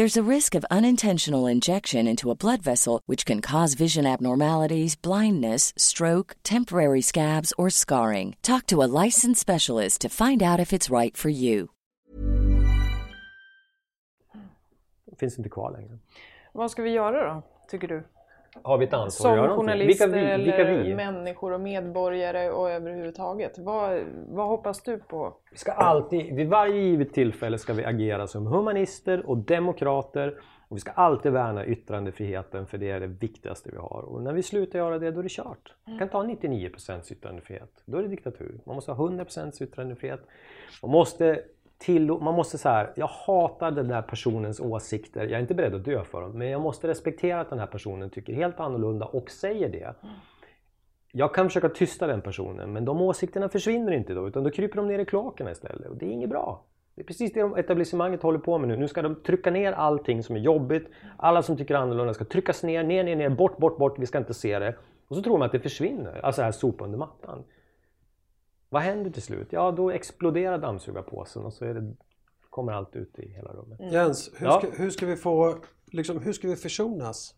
There's a risk of unintentional injection into a blood vessel, which can cause vision abnormalities, blindness, stroke, temporary scabs, or scarring. Talk to a licensed specialist to find out if it's right for you. finns inte kvar längre. Vad ska vi göra då, tycker du? Har vi ett ansvar att göra någonting? Vilka vi? Vilka eller vi? människor och medborgare och överhuvudtaget. Vad, vad hoppas du på? Vi ska alltid, vid varje givet tillfälle ska vi agera som humanister och demokrater. Och vi ska alltid värna yttrandefriheten för det är det viktigaste vi har. Och när vi slutar göra det, då är det kört. Man kan ta 99% yttrandefrihet. Då är det diktatur. Man måste ha 100% yttrandefrihet. Man måste till, man måste så här, jag hatar den där personens åsikter. Jag är inte beredd att dö för dem. Men jag måste respektera att den här personen tycker helt annorlunda och säger det. Jag kan försöka tysta den personen men de åsikterna försvinner inte då utan då kryper de ner i kloakerna istället och det är inget bra. Det är precis det etablissemanget håller på med nu. Nu ska de trycka ner allting som är jobbigt. Alla som tycker annorlunda ska tryckas ner, ner, ner, ner, bort, bort, bort. Vi ska inte se det. Och så tror de att det försvinner. Alltså här sopa under mattan. Vad händer till slut? Ja, då exploderar dammsugarpåsen och så är det, kommer allt ut i hela rummet. Jens, hur, Ja. ska, hur ska vi få, liksom, hur ska vi försonas?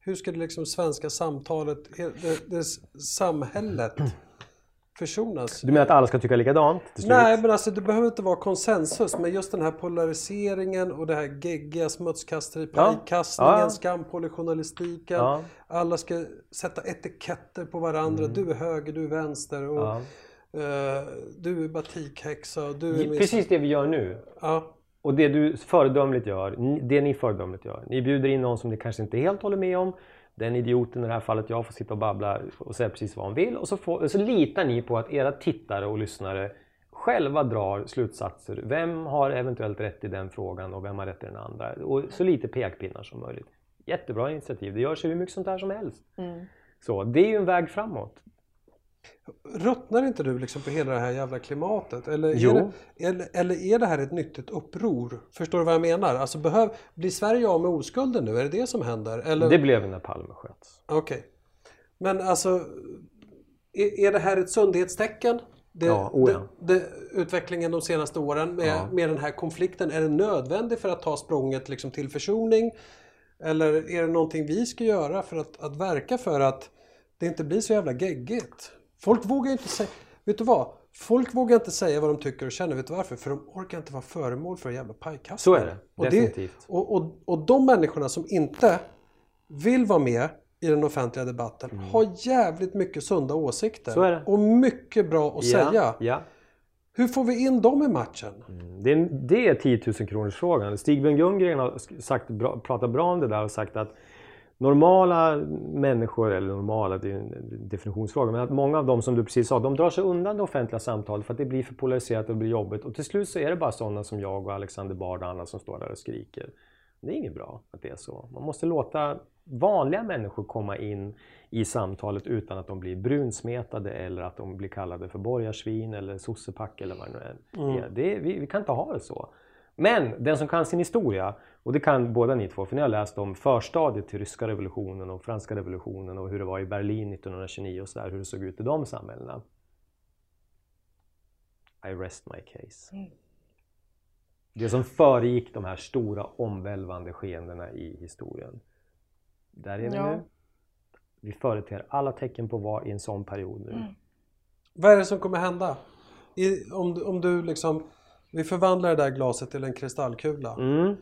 Hur ska det liksom svenska samtalet, det, det samhället försonas? Du menar att alla ska tycka likadant till slut? Nej men alltså det behöver inte vara konsensus men just den här polariseringen och det här geggiga smutskasteri, Ja. Ja. skampoll i journalistiken. Ja. Alla ska sätta etiketter på varandra. Du är höger, du är vänster och Mm. Ja. Du är batikhäxa och du är... Precis det vi gör nu. Ja. Och det du föredömligt gör, det ni föredömligt gör. Ni bjuder in någon som ni kanske inte helt håller med om. Den idioten i det här fallet, jag får sitta och babbla och säga precis vad han vill. Och så, får, så litar ni på att era tittare och lyssnare själva drar slutsatser. Vem har eventuellt rätt i den frågan och vem har rätt i den andra? Och så lite pekpinnar som möjligt. Jättebra initiativ. Det görs ju hur mycket sånt här som helst. Så det är ju en väg framåt. Ruttnar inte du liksom på hela det här jävla klimatet? Eller Jo. Är det, eller, eller är det här ett nyttigt uppror? Förstår du vad jag menar? Alltså behöv, blir Sverige av med oskulden nu? Är det det som händer? Eller? Det blev när Palme sköts. Okej. Men alltså, är, är det här ett sundhetstecken? Det, Ja, oh ja. det, det, utvecklingen de senaste åren med, Ja. med den här konflikten, är det nödvändigt för att ta språnget liksom till försoning? Eller är det någonting vi ska göra för att, att verka för att det inte blir så jävla geggigt? Folk vågar inte säga, vet du vad? Folk vågar inte säga vad de tycker och känner, vet du varför? För de orkar inte vara föremål för en jävla pajkastning. Så är det, Och, definitivt. och, och, och de människorna som inte vill vara med i den offentliga debatten har jävligt mycket sunda åsikter. Mm. Så är det. Och mycket bra att säga. Ja. Hur får vi in dem i matchen? Det är, det är 10 000 kronors frågan. Stig-Björn Ljunggren har sagt, bra, pratat bra om det där och sagt att normala människor, eller normala, det är en definitionsfråga, men att många av dem som du precis sa, de drar sig undan det offentliga samtalet för att det blir för polariserat och blir jobbigt. Och till slut så är det bara sådana som jag och Alexander Bard och andra som står där och skriker. Det är inget bra att det är så. Man måste låta vanliga människor komma in i samtalet utan att de blir brunsmetade eller att de blir kallade för borgarsvin eller sossepack eller vad det nu är. Det, vi, vi kan inte ha det så. Men den som kan sin historia, och det kan båda ni två, för ni har läst om förstadiet till ryska revolutionen och franska revolutionen och hur det var i Berlin 1929 och så där, hur det såg ut i de samhällena. I rest my case. Det som föregick de här stora omvälvande skeendena i historien. Där är vi Ja. nu. Vi företer alla tecken på att vara i en sån period nu. Vad är det som kommer hända? I, om, om du liksom... Vi förvandlar det där glaset till en kristallkula. Mm.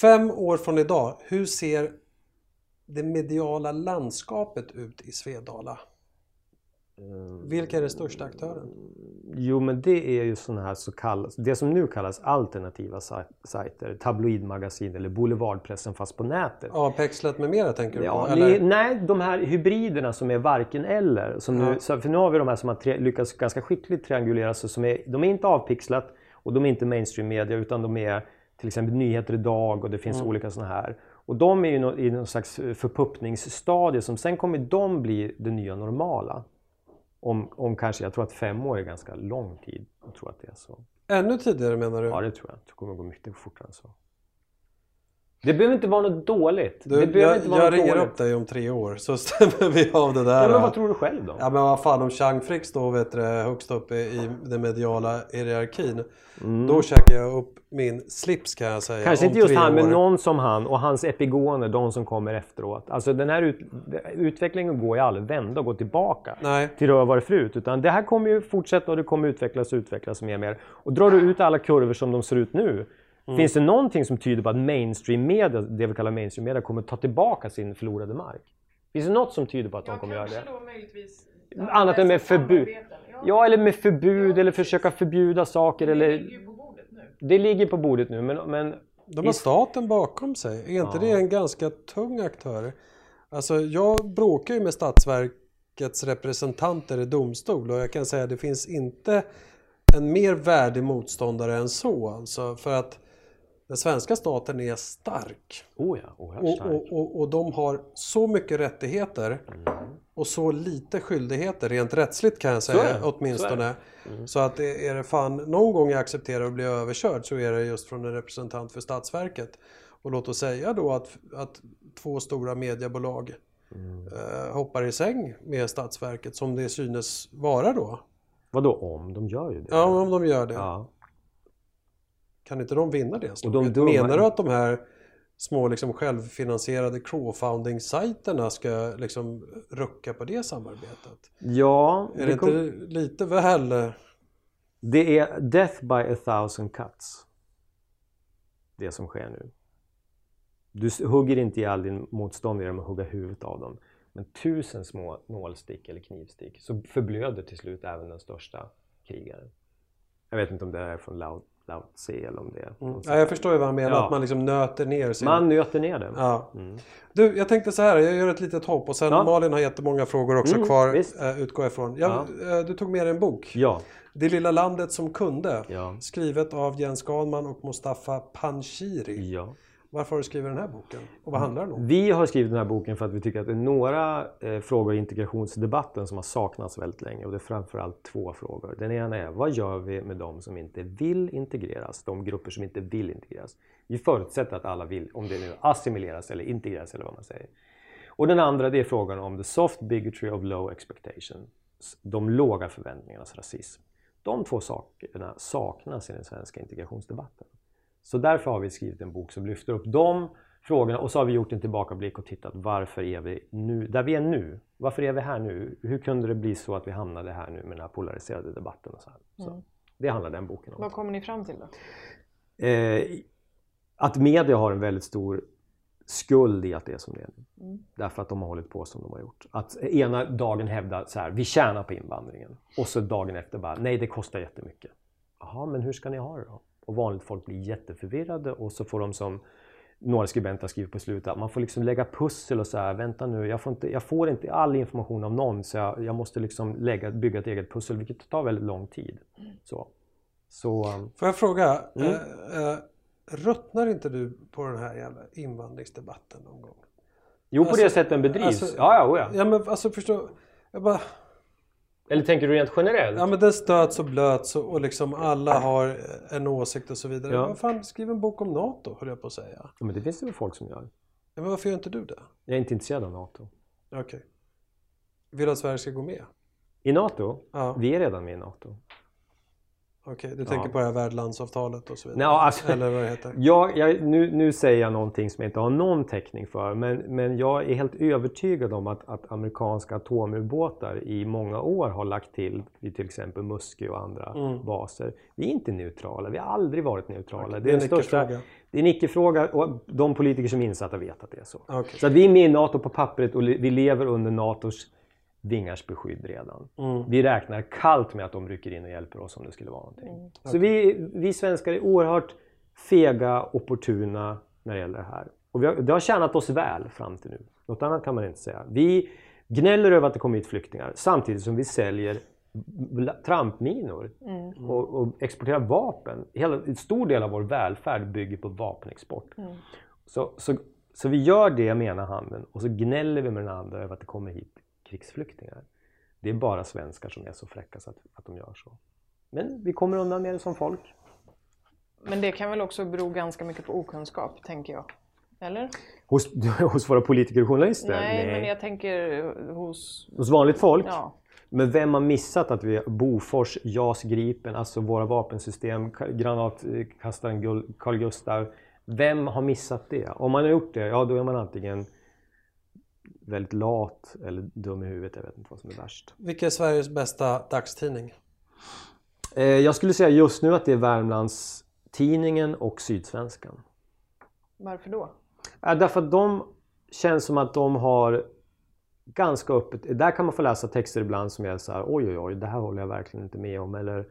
Fem år från idag, hur ser det mediala landskapet ut i Svedala? Vilka är den största aktören? Jo, men det är ju sådana här så kallas, det som nu kallas alternativa sa- sajter, tabloidmagasin eller boulevardpressen fast på nätet. Apexlet med mera tänker du Ja, på? Eller? nej, de här hybriderna som är varken eller. Som nu, Ja. så, för nu har vi de här som har lyckats ganska skickligt triangulera sig. Som är, de är inte avpixlat och de är inte mainstream media utan de är till exempel Nyheter Idag och det finns Mm. olika sådana här. Och de är ju i någon slags förpuppningsstadie som sen kommer de bli det nya normala. Om, om kanske, jag tror att fem år är ganska lång tid. Jag tror att det är så. Ännu tidigare menar du? Ja, det tror jag. Det kommer gå mycket fortare än så. Det behöver inte vara något dåligt. Du, det behöver jag inte vara jag något ringer dåligt. upp dig om tre år så stämmer vi av det där. Ja, men vad tror du själv då? Ja men vad fan om Chang Frick står vet du, högst upp i, i den mediala hierarkin. Då käkar jag upp min slips kan jag säga. Mm. Kanske inte just han, men år. någon som han och hans epigoner, de som kommer efteråt. Alltså den här ut, utvecklingen går ju aldrig vända och gå tillbaka Nej. till det varit förut. Utan det här kommer ju fortsätta och det kommer utvecklas och utvecklas mer och mer. Och drar du ut alla kurvor som de ser ut nu. Mm. Finns det någonting som tyder på att mainstream media, det vi kallar mainstream media, kommer ta tillbaka sin förlorade mark? Finns det något som tyder på att de kommer göra det? då möjligtvis Annat än med förbud. Ja, eller med förbud eller försöka förbjuda saker. Eller... på bordet nu. Det ligger på bordet nu, men, men De har staten bakom sig. Är inte det en ganska tung aktör? Alltså jag bråkar ju med Statsverkets representanter i domstol och jag kan säga att det finns inte en mer värdig motståndare än så. Alltså, för att den svenska staten är stark. Oh ja, oerhört Och, stark. och, och, och de har så mycket rättigheter och så lite skyldigheter rent rättsligt kan jag Så säga. Så åtminstone. det. Så att det är det fan någon gång jag accepterar att bli överkörd så är det just från en representant för Statsverket. Och låt oss säga då att, att två stora mediebolag eh, hoppar i säng med Statsverket som det synes vara då. Vadå om? De gör ju det. Ja, om de gör det. Ja. Kan inte de vinna det Och de dumma- Menar du att de här små liksom självfinansierade crowdfunding-sajterna ska liksom rucka på det samarbetet? ja Är det, det, inte kom, lite väl... eh, det är death by a thousand cuts. Det som sker nu. Du hugger inte ihjäl din motståndare genom att hugga huvudet av dem. Men tusen små nålstick eller knivstick så förblöder till slut även den största krigaren. Jag vet inte om det är från Lao, Lao Tse eller om det är... någon Ja, jag förstår ju vad han menar, Ja. att man liksom nöter ner sin... Man nöter ner det. Ja. Du, jag tänkte så här, jag gör ett litet hopp och sen Ja. Malin har jättemånga frågor också Mm, kvar, visst. äh, utgår jag ifrån. Jag, eh, du tog med dig en bok. Ja. Det lilla landet som kunde. Ja. Skrivet av Jens Skalman och Mustafa Panshiri. Varför har du skrivit den här boken? Och vad handlar den om? Vi har skrivit den här boken för att vi tycker att det är några eh, frågor i integrationsdebatten som har saknats väldigt länge och det är framförallt två frågor. Den ena är vad gör vi med de som inte vill integreras? De grupper som inte vill integreras. Vi förutsätter att alla vill, om det nu assimileras eller integreras eller vad man säger. Och den andra det är frågan om the soft bigotry of low expectations. De låga förväntningarnas rasism. De två sakerna saknas i den svenska integrationsdebatten. Så därför har vi skrivit en bok som lyfter upp de frågorna och så har vi gjort en tillbakablick och tittat varför är vi nu, där vi är nu. Varför är vi här nu? Hur kunde det bli så att vi hamnade här nu med den här polariserade debatten? Och så här. Så Det handlar den boken om. Vad kommer ni fram till då? Eh, att media har en väldigt stor skuld i att det är som det är nu. Därför att de har hållit på som de har gjort. Att ena dagen hävda så här, vi tjänar på invandringen. Och så dagen efter bara, nej det kostar jättemycket. Jaha, men hur ska ni ha det då? Och vanligt folk blir jätteförvirrade och så får de som några skribenter skriver på slutet att man får liksom lägga pussel och så här, vänta nu, jag får inte, jag får inte all information av någon så jag, jag måste liksom lägga, bygga ett eget pussel vilket tar väldigt lång tid. Så, så um, Får jag fråga, Mm. eh, eh, ruttnar inte du på den här jävla invandringsdebatten någon gång? jo på Alltså, det sättet den bedrivs. alltså- ja, ja, oh ja. Ja men alltså förstå, jag bara, Eller tänker du rent generellt? ja men den stöts och blöts och, och liksom alla har en åsikt och så vidare. Ja. Vad fan, skriv en bok om NATO höll jag på att säga. Ja, men det finns det väl folk som gör. Ja, men varför gör inte du det? Jag är inte intresserad av NATO. Okej. Vill du att Sverige ska gå med? I NATO? Ja. Vi är redan med i NATO. Okej, du tänker på det här värdlandsavtalet och så vidare? Nej, alltså, Eller vad det heter? jag, jag, nu, nu säger jag någonting som jag inte har någon täckning för men, men jag är helt övertygad om att, att amerikanska atomubåtar i många år har lagt till vid till exempel Muskö och andra Mm. baser. Vi är inte neutrala, vi har aldrig varit neutrala. Okej, det, är det är största, det är en icke-fråga och de politiker som är insatta vet att det är så. Okej. Så vi är med i NATO på pappret och vi lever under NATOs vingars beskydd redan. Mm. Vi räknar kallt med att de rycker in och hjälper oss om det skulle vara någonting. Så vi, vi svenskar är oerhört fega, opportuna när det gäller det här. Och vi har, det har tjänat oss väl fram till nu. Något annat kan man inte säga. Vi gnäller över att det kommer hit flyktingar samtidigt som vi säljer trampminor och, och exporterar vapen. Hela, en stor del av vår välfärd bygger på vapenexport. Så, så, så vi gör det med ena handen och så gnäller vi med den andra över att det kommer hit krigsflyktingar. Det är bara svenskar som är så fräcka så att, att de gör så. Men vi kommer undan med det som folk. Men det kan väl också bero ganska mycket på okunskap, tänker jag. Eller? Hos, hos våra politiker och journalister? Nej, men jag tänker hos... Hos vanligt folk? Ja. Men vem har missat att vi Bofors, JAS Gripen, alltså våra vapensystem, ka- granatkastaren Carl Gustaf. Vem har missat det? Om man har gjort det, ja då är man antingen väldigt lat eller dum i huvudet. Jag vet inte vad som är värst. Vilken är Sveriges bästa dagstidning? Eh, jag skulle säga just nu att det är Värmlands Tidningen och Sydsvenskan. Varför då? Därför att de känns som att de har ganska öppet. Där kan man få läsa texter ibland som är så här oj oj oj det här håller jag verkligen inte med om. Eller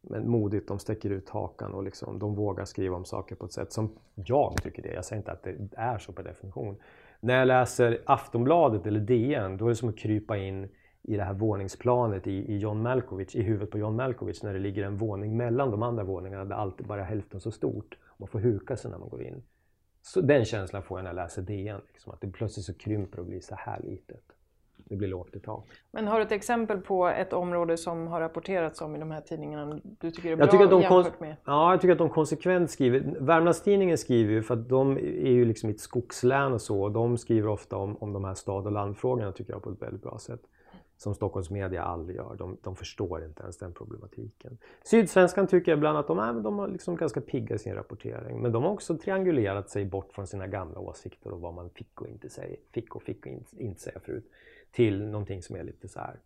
men modigt, de sträcker ut hakan och liksom, de vågar skriva om saker på ett sätt som jag tycker det är. Jag säger inte att det är så per definition. När jag läser Aftonbladet eller DN då är det som att krypa in i det här våningsplanet i, i John Malkovich, i huvudet på John Malkovich när det ligger en våning mellan de andra våningarna där allt är bara hälften så stort. Man får huka sig när man går in. Så den känslan får jag när jag läser DN. Liksom, att det plötsligt så krymper och blir så här litet. Det blir lågt i tak. Men har du ett exempel på ett område som har rapporterats om i de här tidningarna du tycker är bra Jag tycker, att de jämfört med? ja, jag tycker att de konsekvent skriver. Värmlandstidningen skriver ju för att de är ju liksom i ett skogslän och så. Och de skriver ofta om, om de här stad och landfrågorna tycker jag på ett väldigt bra sätt. Som Stockholms media aldrig gör. De, de förstår inte ens den problematiken. Sydsvenskan tycker jag ibland att de, är, de har liksom ganska pigga i sin rapportering. Men de har också triangulerat sig bort från sina gamla åsikter och vad man fick och inte säga, fick och fick och inte, inte säga förut. Till någonting som är lite så här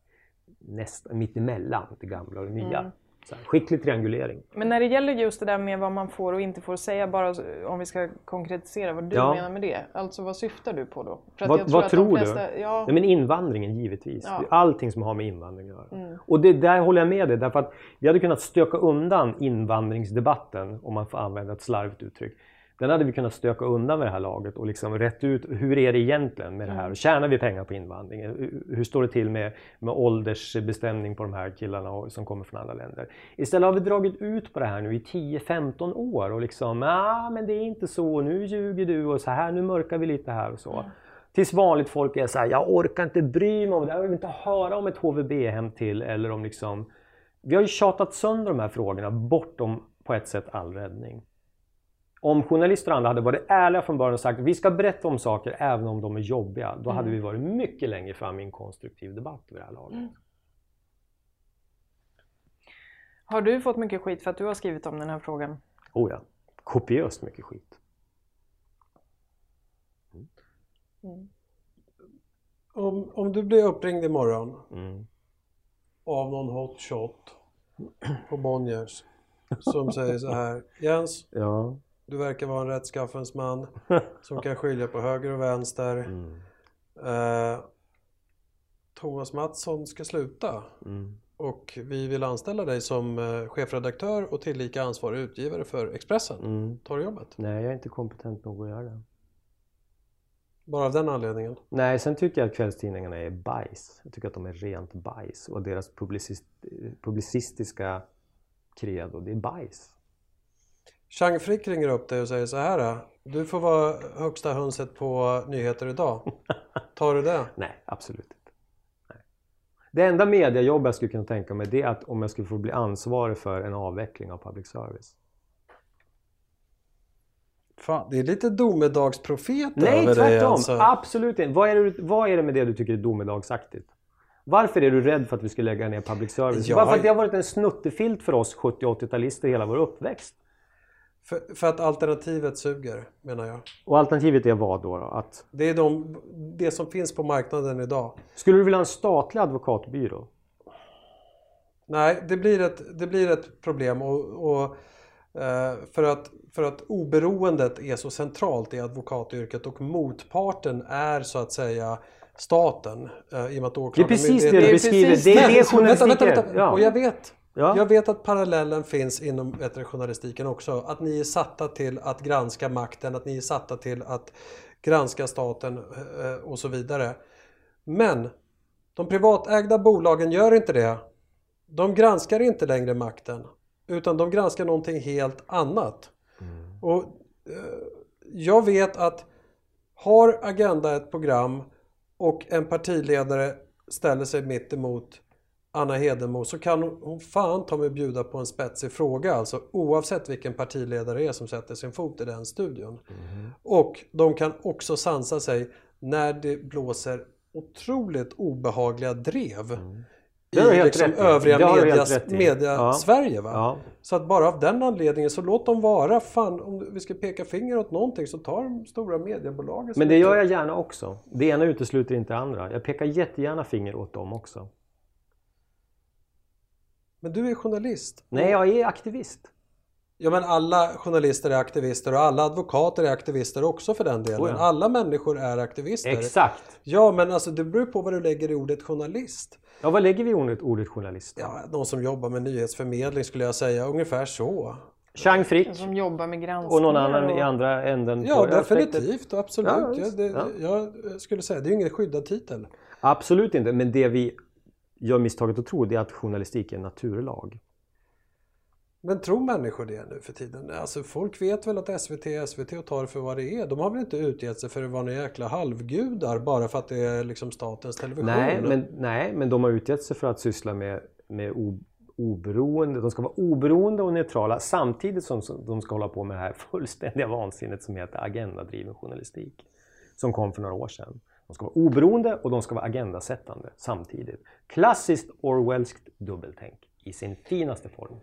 nästan mittemellan det gamla och det nya. Mm. Så här, skicklig triangulering. Men när det gäller just det där med vad man får och inte får säga, bara om vi ska konkretisera vad du Ja. menar med det. Alltså vad syftar du på då? Vad, jag vad tror flesta, du? Ja, Nej, men invandringen givetvis. Ja. Allting som har med invandring att göra. Mm. Och det, där håller jag med dig. Därför att vi hade kunnat stöka undan invandringsdebatten, om man får använda ett slarvigt uttryck. Den hade vi kunnat stöka undan med det här laget och liksom rätt ut hur är det egentligen med det Mm. här? Tjänar vi pengar på invandring? Hur- står det till med, med åldersbestämning på de här killarna som kommer från andra länder? Istället har vi dragit ut på det här nu i 10-15 år och liksom, ja men det är inte så, nu ljuger du och så här, nu mörkar vi lite här och så. Tills vanligt folk är så här, jag orkar inte bry mig om det, jag vill inte höra om ett HVB-hem till eller om liksom... Vi har ju tjatat sönder de här frågorna bortom på ett sätt all räddning. Om journalister och andra hade varit ärliga från början och sagt att vi ska berätta om saker även om de är jobbiga, då hade vi varit mycket längre fram i en konstruktiv debatt vid det här laget. Har du fått mycket skit för att du har skrivit om den här frågan? Oh ja, kopiöst mycket skit. Om, om du blir uppringd imorgon Mm. av någon hotshot på Bonniers som säger så här Jens, Ja. Du verkar vara en rättskaffens man som kan skilja på höger och vänster. Mm. Eh, Thomas Mattsson ska sluta Mm. och vi vill anställa dig som eh, chefredaktör och tillika ansvarig utgivare för Expressen. Mm. Tar du jobbet? Nej, jag är inte kompetent nog att göra det. Bara av den anledningen. Nej, sen tycker jag att kvällstidningarna är bajs. Jag tycker att de är rent bajs. Och deras publicist, publicistiska credo, det är bajs. Chang Frick ringer upp dig och säger så här. Du får vara högsta hönset på Nyheter Idag. Tar du det? Nej, absolut inte. Nej. Det enda mediajobb jag skulle kunna tänka mig det är att om jag skulle få bli ansvarig för en avveckling av public service. Fan, det är lite domedagsprofet Nej, över dig tvärtom! alltså. Absolut inte. Vad är, det, vad är det med det du tycker är domedagsaktigt? Varför är du rädd för att vi ska lägga ner public service? Ja. Bara för att det har varit en snuttefilt för oss 70 80-talister hela vår uppväxt. För, för att alternativet suger, menar jag. Och alternativet är vad då? då? Att, Det är de, det som finns på marknaden idag. skulle du vilja ha en statlig advokatbyrå? Nej, det blir ett, det blir ett problem och, och eh, för, att, för att oberoendet är så centralt i advokatyrket och motparten är så att säga staten. eh, I och med att Det är åklagarmyndigheten- precis det du beskriver. Det är det vänta, journalistik vänta, är. vänta. Ja. Och jag vet, Ja. jag vet att parallellen finns inom du, journalistiken också. Att ni är satta till att granska makten, att ni är satta till att granska staten eh, och så vidare. Men de privatägda bolagen gör inte det. De granskar inte längre makten. Utan de granskar någonting helt annat. Och eh, jag vet att har Agenda ett program och en partiledare ställer sig mitt emot Anna Hedenmo så kan hon, hon fan ta mig bjuda på en spetsig fråga alltså oavsett vilken partiledare det är som sätter sin fot i den studion. Och de kan också sansa sig när det blåser otroligt obehagliga drev du i helt liksom övriga Det har du media, helt rätt i. media Ja. Sverige. Va? Ja. Så att bara av den anledningen så låt dem vara. Fan, om vi ska peka finger åt någonting så tar de stora mediebolagen. Men det gör jag gärna också. Det ena utesluter inte det andra. Jag pekar jättegärna finger åt dem också. Men du är journalist. Nej, jag är aktivist. Ja men alla journalister är aktivister och alla advokater är aktivister också för den delen. Oh ja. Alla människor är aktivister. Exakt. Ja men alltså det beror på vad du lägger i ordet journalist. Ja, vad lägger vi i ordet, ordet journalist? Ja, någon som jobbar med nyhetsförmedling skulle jag säga. Ungefär så. Chang Frick Som jobbar med granskningar. och någon annan och- i andra änden. Ja definitivt, absolut. Ja, Ja, det, Ja. Jag skulle säga det är ju ingen skyddad titel. Absolut inte, men det vi gör misstaget att tro det är att journalistik är en naturlag. Men tror människor det nu för tiden? Alltså folk vet väl att SVT är SVT och tar det för vad det är. De har väl inte utgett sig för att vara några jäkla halvgudar bara för att det är liksom statens television? Nej men, nej, men de har utgett sig för att syssla med, med oberoende. De ska vara oberoende och neutrala samtidigt som som de ska hålla på med det här fullständiga vansinnet som heter agendadriven journalistik. Som kom för några år sedan. De ska vara oberoende och de ska vara agendasättande samtidigt. Klassiskt Orwellskt dubbeltänk i sin finaste form.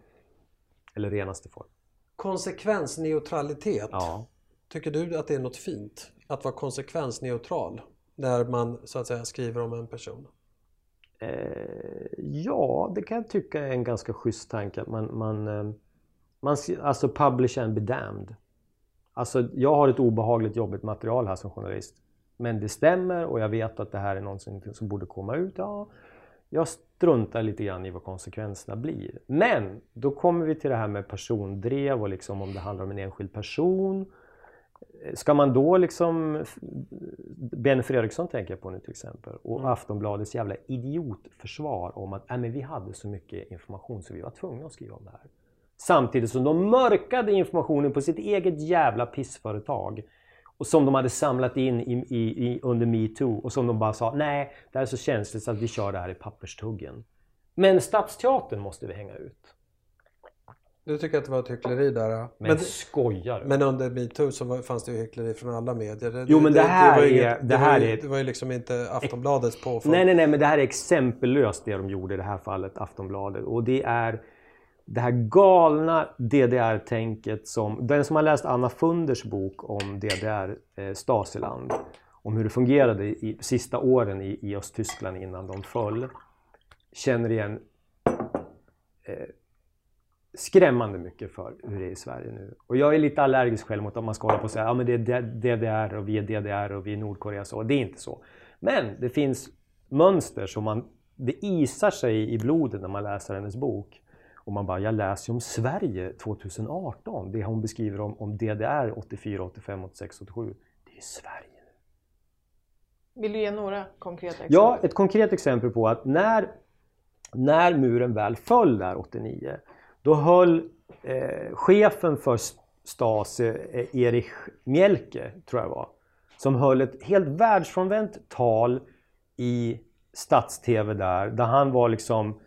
Eller renaste form. Konsekvensneutralitet. Ja. Tycker du att det är något fint? Att vara konsekvensneutral? När man så att säga skriver om en person. Eh, ja, det kan jag tycka är en ganska schysst tanke. Man, man, eh, man, alltså publish and be damned. Alltså, jag har ett obehagligt jobbigt material här som journalist. Men det stämmer och jag vet att det här är någonting som borde komma ut. Ja, jag struntar lite grann i vad konsekvenserna blir. Men då kommer vi till det här med persondrev och liksom om det handlar om en enskild person. Ska man då liksom... Ben Fredriksson tänker jag på nu till exempel. Och Aftonbladets jävla idiotförsvar om att äh, men vi hade så mycket information så vi var tvungna att skriva om det här. Samtidigt som de mörkade informationen på sitt eget jävla pissföretag. Och som de hade samlat in i, i, i, under metoo och som de bara sa nej, det här är så känsligt så att vi kör det här i papperstuggen. Men Stadsteatern måste vi hänga ut. Du tycker att det var ett hyckleri där? ja. Men, Men, skojar men under metoo så var, fanns det ju hyckleri från alla medier. Det, Jo, men det här var ju är- inget- det här var ju, är- det var ju liksom inte Aftonbladets påfund. Nej, nej, nej, men det här är exempellöst det de gjorde i det här fallet, Aftonbladet. Och det är det här galna DDR-tänket som... Den som har läst Anna Funders bok om DDR, eh, Stasiland, om hur det fungerade i sista åren i, i Östtyskland innan de föll, känner igen eh, skrämmande mycket för hur det är i Sverige nu. Och jag är lite allergisk själv mot att man ska hålla på och säga ja men det är DDR och vi är DDR och vi är Nordkorea så. Det är inte så. Men det finns mönster som man, det isar sig i blodet när man läser hennes bok. Och man bara, jag läser ju om Sverige 2018. Det hon beskriver om, om DDR 84, 85, 86, 87. Det är Sverige nu. Vill du ge några konkreta exempel? Ja, ett konkret exempel på att när, när muren väl föll där 89 då höll eh, chefen för Stasi, eh, Erich Mielke, tror jag var, som höll ett helt världsfrånvänt tal i stats-tv där, där han var liksom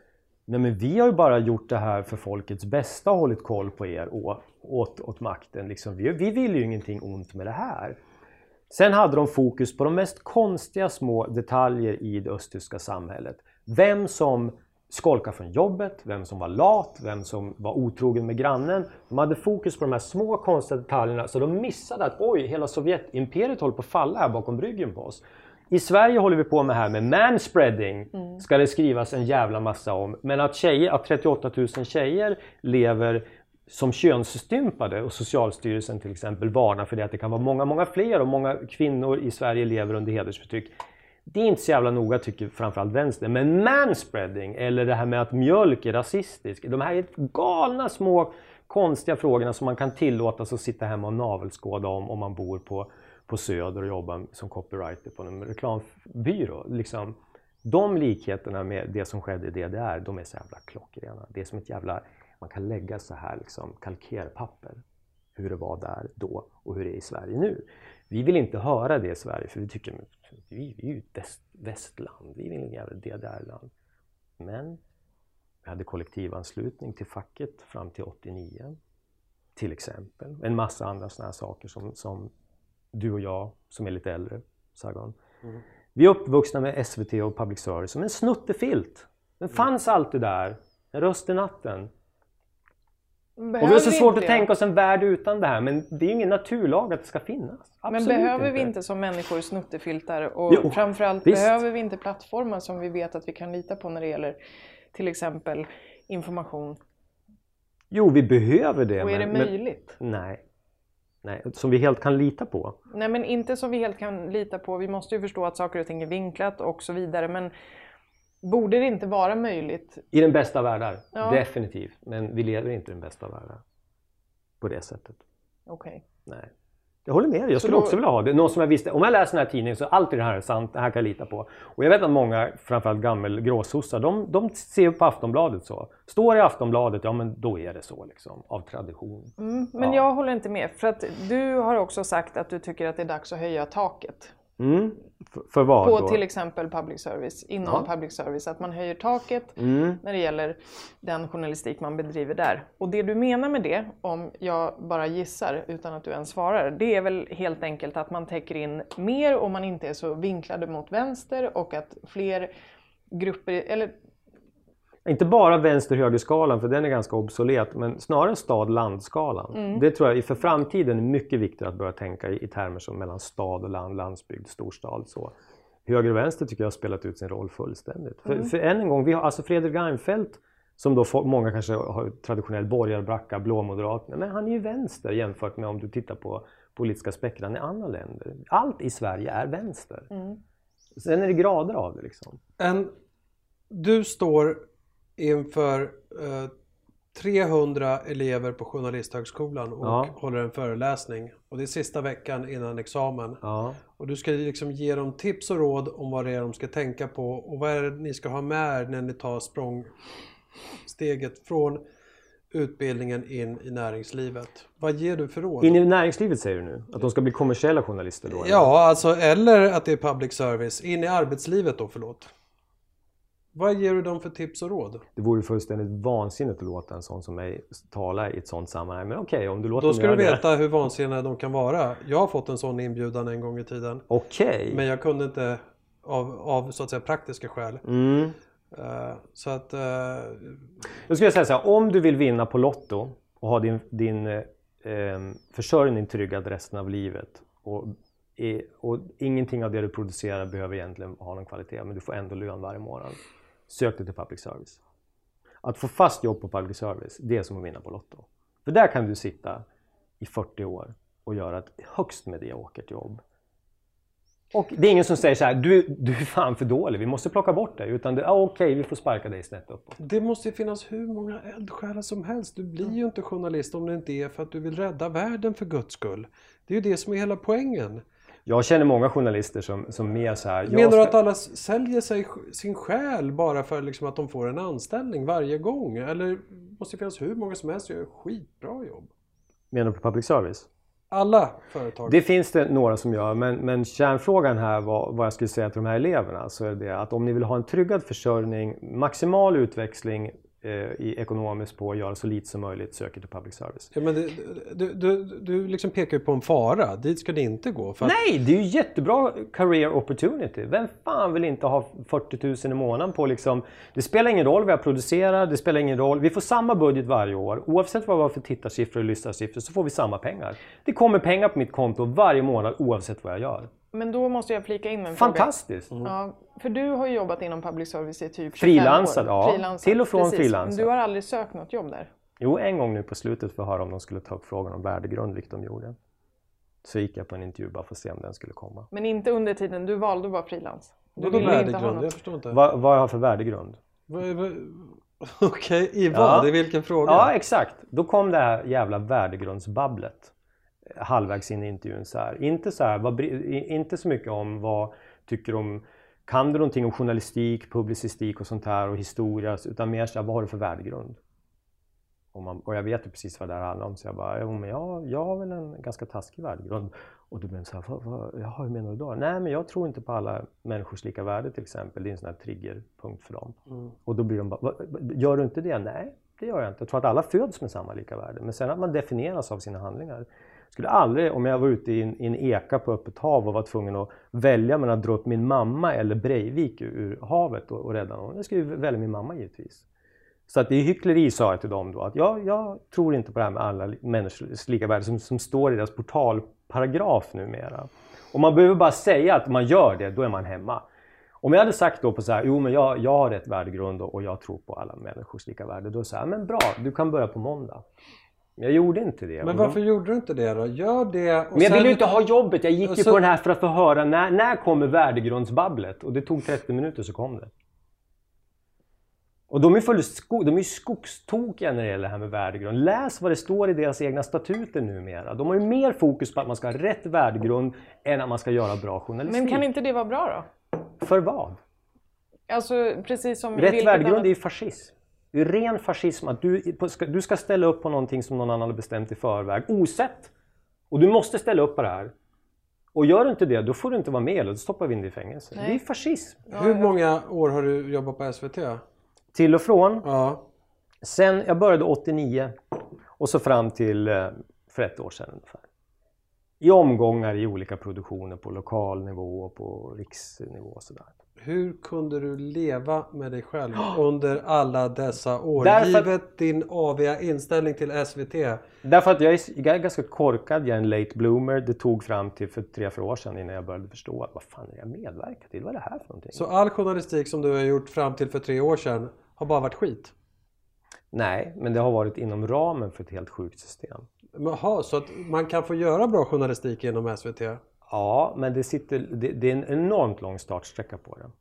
Nej men vi har ju bara gjort det här för folkets bästa och hållit koll på er och åt, åt makten. Liksom, vi, vi vill ju ingenting ont med det här. Sen hade de fokus på de mest konstiga små detaljer i det östtyska samhället. Vem som skolkade från jobbet, vem som var lat, vem som var otrogen med grannen. De hade fokus på de här små konstiga detaljerna så de missade att oj, hela Sovjetimperiet håller på att falla här bakom ryggen på oss. I Sverige håller vi på med här med manspreading. Ska det skrivas en jävla massa om. Men att, tjejer, att 38 000 tjejer lever som könsstympade och Socialstyrelsen till exempel varnar för det att det kan vara många, många fler och många kvinnor i Sverige lever under hedersförtryck. Det är inte så jävla noga tycker framförallt vänster. Men manspreading eller det här med att mjölk är rasistisk. De här galna små konstiga frågorna som man kan tillåtas att sitta hemma och navelskåda om om man bor på, på Söder och jobbar som copywriter på en reklambyrå. Liksom, de likheterna med det som skedde i DDR, de är så jävla klockrena. Det är som ett jävla, man kan lägga så här liksom kalkerpapper hur det var där då och hur det är i Sverige nu. Vi vill inte höra det i Sverige för vi tycker vi, vi är ju ett väst, västland, vi vill inte jävla DDR-land. Men vi hade kollektivanslutning till facket fram till 89 till exempel. En massa andra sådana här saker som, som du och jag som är lite äldre, Sargon. Mm. Vi är uppvuxna med SVT och public service som en snuttefilt. Den fanns alltid där, en röst i natten. Behöver och vi har så svårt att tänka oss en värld utan det här men det är ju ingen naturlag att det ska finnas. Absolut men behöver inte. vi inte som människor snuttefiltar och jo, framförallt visst. behöver vi inte plattformar som vi vet att vi kan lita på när det gäller till exempel information? Jo, vi behöver det. Och är men, det möjligt? Men, nej. Nej. Som vi helt kan lita på? Nej, men inte som vi helt kan lita på. Vi måste ju förstå att saker och ting är vinklat och så vidare. Men Borde det inte vara möjligt? I den bästa världar, ja. definitivt. Men vi lever inte i den bästa världar. På det sättet. Okej. Okay. Nej. Jag håller med dig. Jag skulle då... också vilja ha det. Någon som jag visste, om jag läser den här tidningen så är alltid det här är sant, det här kan jag lita på. Och jag vet att många, framförallt gammel gråsossar, de, de ser på Aftonbladet så. Står i Aftonbladet, ja men då är det så liksom, av tradition. Mm, men ja. jag håller inte med. För att du har också sagt att du tycker att det är dags att höja taket. Mm. För vad På då? till exempel public service, inom ja. public service, att man höjer taket mm. när det gäller den journalistik man bedriver där. Och det du menar med det, om jag bara gissar utan att du ens svarar, det är väl helt enkelt att man täcker in mer och man inte är så vinklade mot vänster och att fler grupper, eller inte bara vänster-högerskalan, för den är ganska obsolet, men snarare stad-land-skalan. Mm. Det tror jag för framtiden är mycket viktigt att börja tänka i, i termer som mellan stad och land, landsbygd, storstad. Så. Höger och vänster tycker jag har spelat ut sin roll fullständigt. Mm. För, för än en gång, vi har alltså Fredrik Reinfeldt som då många kanske har traditionell borgarbracka, blåmoderat, men han är ju vänster jämfört med om du tittar på politiska spektran i andra länder. Allt i Sverige är vänster. Mm. Sen är det grader av det liksom. En, du står inför eh, 300 elever på Journalisthögskolan och ja. håller en föreläsning. Och det är sista veckan innan examen. Ja. Och du ska liksom ge dem tips och råd om vad det är de ska tänka på och vad är det ni ska ha med när ni tar språngsteget från utbildningen in i näringslivet. Vad ger du för råd? In i näringslivet säger du nu? Att de ska bli kommersiella journalister då? Eller? Ja, alltså eller att det är public service. In i arbetslivet då, förlåt. Vad ger du dem för tips och råd? Det vore fullständigt vansinnigt att låta en sån som mig tala i ett sånt sammanhang. Men okej, okay, om du låter Då ska du veta det. hur vansinniga de kan vara. Jag har fått en sån inbjudan en gång i tiden. Okej. Okay. Men jag kunde inte av, av så att säga praktiska skäl. Mm. Uh, så att... Uh... Jag skulle säga så här, om du vill vinna på Lotto och ha din, din eh, försörjning tryggad resten av livet och och ingenting av det du producerar behöver egentligen ha någon kvalitet men du får ändå lön varje månad. Sök dig till public service. Att få fast jobb på public service, det är som att vinna på Lotto. För där kan du sitta i 40 år och göra ett högst mediokert jobb. Och det är ingen som säger så här, du, du är fan för dålig, vi måste plocka bort dig. Utan det, ah, okej, okay, vi får sparka dig snett uppåt. Det måste ju finnas hur många eldsjälar som helst. Du blir ju inte journalist om det inte är för att du vill rädda världen för guds skull. Det är ju det som är hela poängen. Jag känner många journalister som, som mer så här... Menar du att alla säljer sig, sin själ bara för liksom att de får en anställning varje gång? Eller måste det finnas hur många som helst som gör skitbra jobb? Menar du på public service? Alla företag? Det finns det några som gör, men, men kärnfrågan här var vad jag skulle säga till de här eleverna. Så är det att om ni vill ha en tryggad försörjning, maximal utväxling Eh, ekonomiskt på att göra så lite som möjligt söker till public service. Ja, men det, du, du, du liksom pekar ju på en fara. Dit ska det inte gå. Att... Nej, det är ju jättebra career opportunity. Vem fan vill inte ha 40 000 i månaden på liksom... Det spelar ingen roll vad jag producerar, det spelar ingen roll. Vi får samma budget varje år. Oavsett vad vi har för tittarsiffror och lyssnarsiffror så får vi samma pengar. Det kommer pengar på mitt konto varje månad oavsett vad jag gör. Men då måste jag flika in en Fantastiskt! fråga. Mm. Ja, för du har ju jobbat inom public service i typ 25 Frilansad, år. ja. Frilansad, till och från frilansad. Du har aldrig sökt något jobb där? Jo, en gång nu på slutet för att höra om de skulle ta upp frågan om värdegrund, vilket de gjorde. Så gick jag på en intervju bara för att se om den skulle komma. Men inte under tiden du valde att vara frilans? Vadå inte ha värdegrund? Jag förstår inte. Vad, vad jag har för värdegrund? Okej, i vad? Ja. I vilken fråga? Ja, exakt. Då kom det här jävla värdegrundsbabblet halvvägs in i intervjun. Så här. Inte, så här, vad, inte så mycket om vad tycker om kan du någonting om journalistik, publicistik och sånt här och historia utan mer så här, vad har du för värdegrund? Och, man, och jag vet ju precis vad det här handlar om så jag bara, jo men jag, jag har väl en ganska taskig värdegrund. Och då blev så här, vad, vad, jaha, hur menar du då? Nej men jag tror inte på alla människors lika värde till exempel. Det är en sån här triggerpunkt för dem. Och då blir de bara, "Va- va- gör du inte det? Nej, det gör jag inte. Jag tror att alla föds med samma lika värde. Men sen att man definieras av sina handlingar. Skulle aldrig, om jag var ute i en, i en eka på öppet hav och var tvungen att välja mellan att dra upp min mamma eller Breivik ur, ur havet och, och rädda någon. Jag skulle välja min mamma givetvis. Så att det är hyckleri sa jag till dem då. Att jag, jag tror inte på det här med alla människors lika värde som, som står i deras portalparagraf numera. Och man behöver bara säga att man gör det, då är man hemma. Om jag hade sagt då på så här, jo men jag, jag har rätt värdegrund och, och jag tror på alla människors lika värde. Då är det så här, men bra, du kan börja på måndag. Jag gjorde inte det. Men varför gjorde du inte det då? Gör det och men jag sen- ville ju inte ha jobbet. Jag gick ju så- på den här för att få höra när, när kommer värdegrundsbabblet? Och det tog 30 minuter så kom det. Och de är, full sko- de är ju skogstokiga när det gäller det här med värdegrund. Läs vad det står i deras egna statuter numera. De har ju mer fokus på att man ska ha rätt värdegrund än att man ska göra bra journalistik. Men kan inte det vara bra då? För vad? Alltså precis som Rätt värdegrund annat- är ju fascism. Det är ren fascism att du, du ska ställa upp på någonting som någon annan har bestämt i förväg, osett. Och du måste ställa upp på det här. Och gör du inte det, då får du inte vara med eller då stoppar vi in dig i fängelse. Nej. Det är fascism. Hur många år har du jobbat på SVT? Till och från. Ja. Sen jag började 89 och så fram till eh, för ett år sedan ungefär. I omgångar i olika produktioner på lokal nivå och på riksnivå och sådär. Hur kunde du leva med dig själv under alla dessa år? Därför- Givet din aviga inställning till SVT. Därför att jag är, jag är ganska korkad, jag är en late bloomer. Det tog fram till för tre, fyra år sedan innan jag började förstå att vad fan är jag medverkar till? Vad är det här för någonting? Så all journalistik som du har gjort fram till för tre år sedan har bara varit skit? Nej, men det har varit inom ramen för ett helt sjukt system. Jaha, så att man kan få göra bra journalistik inom SVT? Ja, men det, sitter, det, det är en enormt lång startsträcka på den.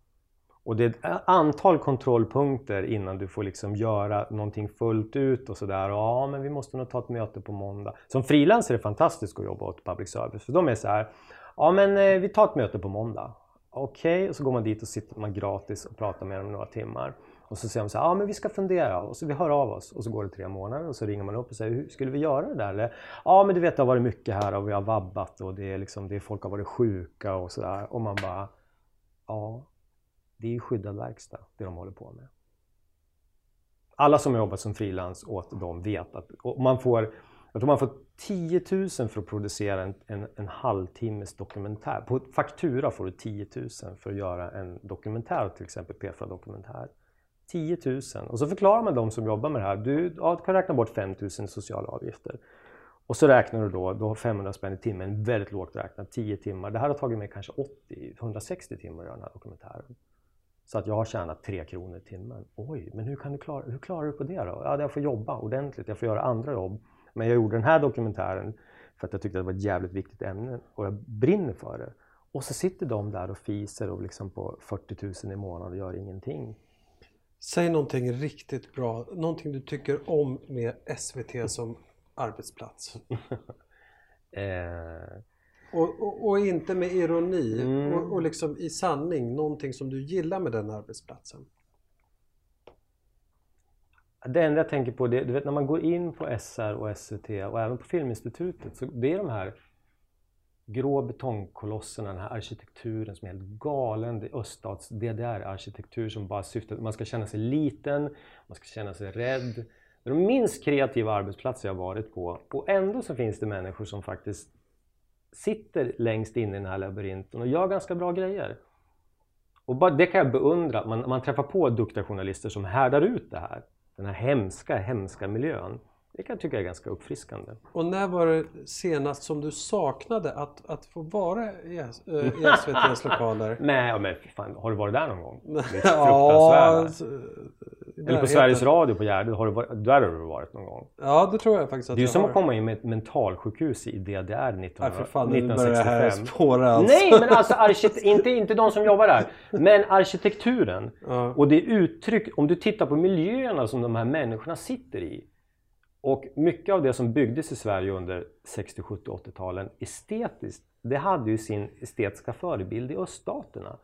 Och det är ett antal kontrollpunkter innan du får liksom göra någonting fullt ut och sådär. Ja, men vi måste nog ta ett möte på måndag. Som frilansare är det fantastiskt att jobba åt public service. För de är så här. Ja, men eh, vi tar ett möte på måndag. Okej, och så går man dit och sitter man gratis och pratar med dem några timmar. Och så säger de så här, ja men vi ska fundera och så vi hör av oss. Och så går det tre månader och så ringer man upp och säger, hur skulle vi göra det där? Eller, ja men du vet det har varit mycket här och vi har vabbat och det är liksom, det är, folk har varit sjuka och sådär. Och man bara, ja det är ju skyddad verkstad det de håller på med. Alla som har jobbat som frilans åt dem vet att man får, jag tror man får 10 000 för att producera en, en, en halvtimmes dokumentär. På faktura får du 10 000 för att göra en dokumentär, till exempel P4 Dokumentär. 10 000. Och så förklarar man de som jobbar med det här. Du, ja, du kan räkna bort 5 000 i sociala avgifter. Och så räknar du då, då har 500 spänn i timmen, väldigt lågt räknat, 10 timmar. Det här har tagit mig kanske 80, 160 timmar att göra den här dokumentären. Så att jag har tjänat 3 kronor i timmen. Oj, men hur, kan du klara, hur klarar du på det då? Ja, jag får jobba ordentligt, jag får göra andra jobb. Men jag gjorde den här dokumentären för att jag tyckte att det var ett jävligt viktigt ämne och jag brinner för det. Och så sitter de där och fiser och liksom på 40 000 i månaden och gör ingenting. Säg någonting riktigt bra. Någonting du tycker om med SVT som arbetsplats. Eh, Och, och, och inte med ironi. Mm. Och, och liksom i sanning någonting som du gillar med den arbetsplatsen. Det enda jag tänker på, det, du vet när man går in på SR och SVT och även på Filminstitutet, så det är de här grå betongkolosserna, den här arkitekturen som är helt galen. Det är öststats DDR-arkitektur som bara syftar till att man ska känna sig liten, man ska känna sig rädd. Det är de minst kreativa arbetsplatser jag varit på och ändå så finns det människor som faktiskt sitter längst in i den här labyrinten och gör ganska bra grejer. Och bara det kan jag beundra, man, man träffar på duktiga journalister som härdar ut det här. Den här hemska, hemska miljön. Det kan jag tycka är ganska uppfriskande. Och när var det senast som du saknade att, att få vara i, eh, i SVTs lokaler? Nej, ja, men fan, har du varit där någon gång? Det är Ja, fruktansvärt. Eller på. Sveriges Radio på Gärdet, har du varit, där har du varit någon gång. Ja, det tror jag faktiskt att Det är jag som har. att komma in med ett mentalsjukhus i DDR 19, Nej, för fan, nu börjar det här 1965. spåra alltså. Nej, men alltså arkitekt- inte, inte de som jobbar där. Men arkitekturen. Ja. Och det uttryck, om du tittar på miljöerna som de här människorna sitter i. Och mycket av det som byggdes i Sverige under 60, 70, 80-talen estetiskt, det hade ju sin estetiska förebild i öststaterna.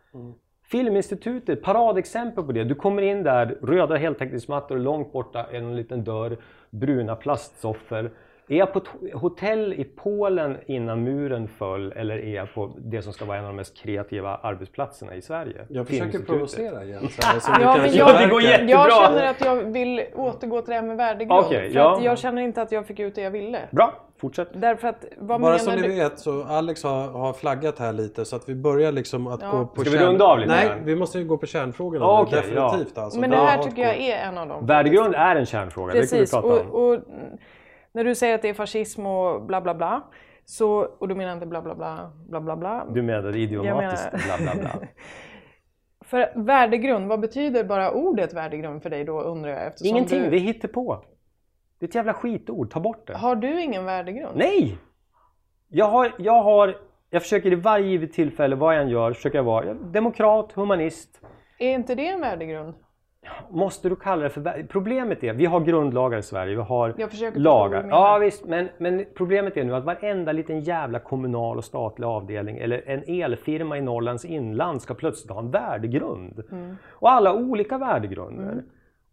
Filminstitutet, paradexempel på det. Du kommer in där, röda heltäckningsmattor, långt borta är en liten dörr, bruna plastsoffor. Är jag på ett hotell i Polen innan muren föll eller är jag på det som ska vara en av de mest kreativa arbetsplatserna i Sverige? Jag försöker provocera Jens här, Ja, men Ja, det jag, går jättebra. jag känner att jag vill återgå till det här med värdegrund. För ja. att jag känner inte att jag fick ut det jag ville. Bra, fortsätt. Därför att, vad Bara menar som ni du? vet så Alex har, har flaggat här lite så att vi börjar liksom att Ja. gå på Ska vi runda av lite Nej, grann? vi måste ju gå på kärnfrågorna Ja, nu, okej, definitivt alltså. Men det Ja, här tycker jag är en av dem. Värdegrund är en kärnfråga, Precis, det kan vi prata om. och, och när du säger att det är fascism och bla bla bla. Så, och du menar inte bla bla bla bla bla bla. Du menar idiomatiskt Jag bla bla bla. För värdegrund, vad betyder bara ordet värdegrund för dig då undrar jag? Eftersom Ingenting, du, det hittar på. Det är ett jävla skitord, ta bort det. Har du ingen värdegrund? Nej! Jag har, jag har, jag försöker i varje givet tillfälle, vad jag än gör, försöker jag vara demokrat, humanist. Är inte det en värdegrund? Måste du kalla det för Problemet är, vi har grundlagar i Sverige, vi har lagar. Ja visst, men, men problemet är nu att varenda liten jävla kommunal och statlig avdelning eller en elfirma i Norrlands inland ska plötsligt ha en värdegrund. Mm. Och alla olika värdegrunder.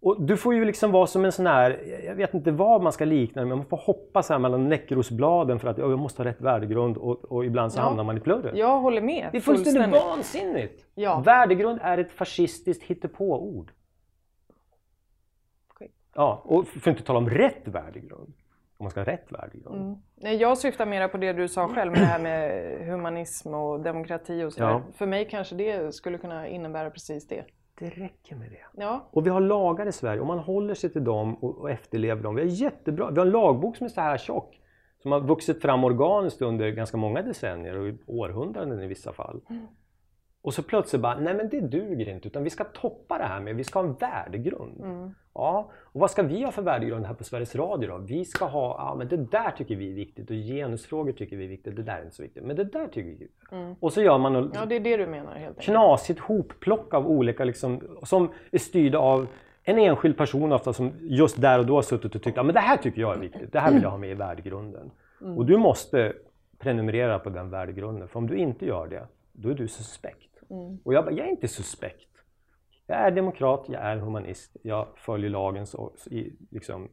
Och du får ju liksom vara som en sån här, jag vet inte vad man ska likna det men man får hoppa så här mellan näckrosbladen för att ja, jag måste ha rätt värdegrund och, och ibland så Ja. hamnar man i plurret. Jag håller med. Det är fullständigt. vansinnigt! Ja. Värdegrund är ett fascistiskt hittepåord. Ja, och för att inte tala om rätt värdegrund. Om man ska ha rätt värdegrund. Mm. Jag syftar mera på det du sa själv med det här med humanism och demokrati och sådär. Ja. För mig kanske det skulle kunna innebära precis det. Det räcker med det. Ja, Och vi har lagar i Sverige och man håller sig till dem och, och efterlever dem. Vi har jättebra, vi har en lagbok som är så här tjock. Som har vuxit fram organiskt under ganska många decennier och århundraden i vissa fall. Och så plötsligt bara, nej men det duger inte utan vi ska toppa det här med, vi ska ha en värdegrund. Ja, och vad ska vi ha för värdegrund här på Sveriges Radio då? Vi ska ha, ja men det där tycker vi är viktigt och genusfrågor tycker vi är viktigt, det där är inte så viktigt. Men det där tycker vi Och så gör man något ja det är det du menar helt knasigt hopplock av olika liksom, som är styrda av en enskild person ofta som just där och då har suttit och tyckt att men det här tycker jag är viktigt, det här vill jag ha med i värdegrunden. Och du måste prenumerera på den värdegrunden för om du inte gör det, då är du suspekt. Och jag bara, jag är inte suspekt. Jag är demokrat, jag är humanist, jag följer lagen så, i, liksom,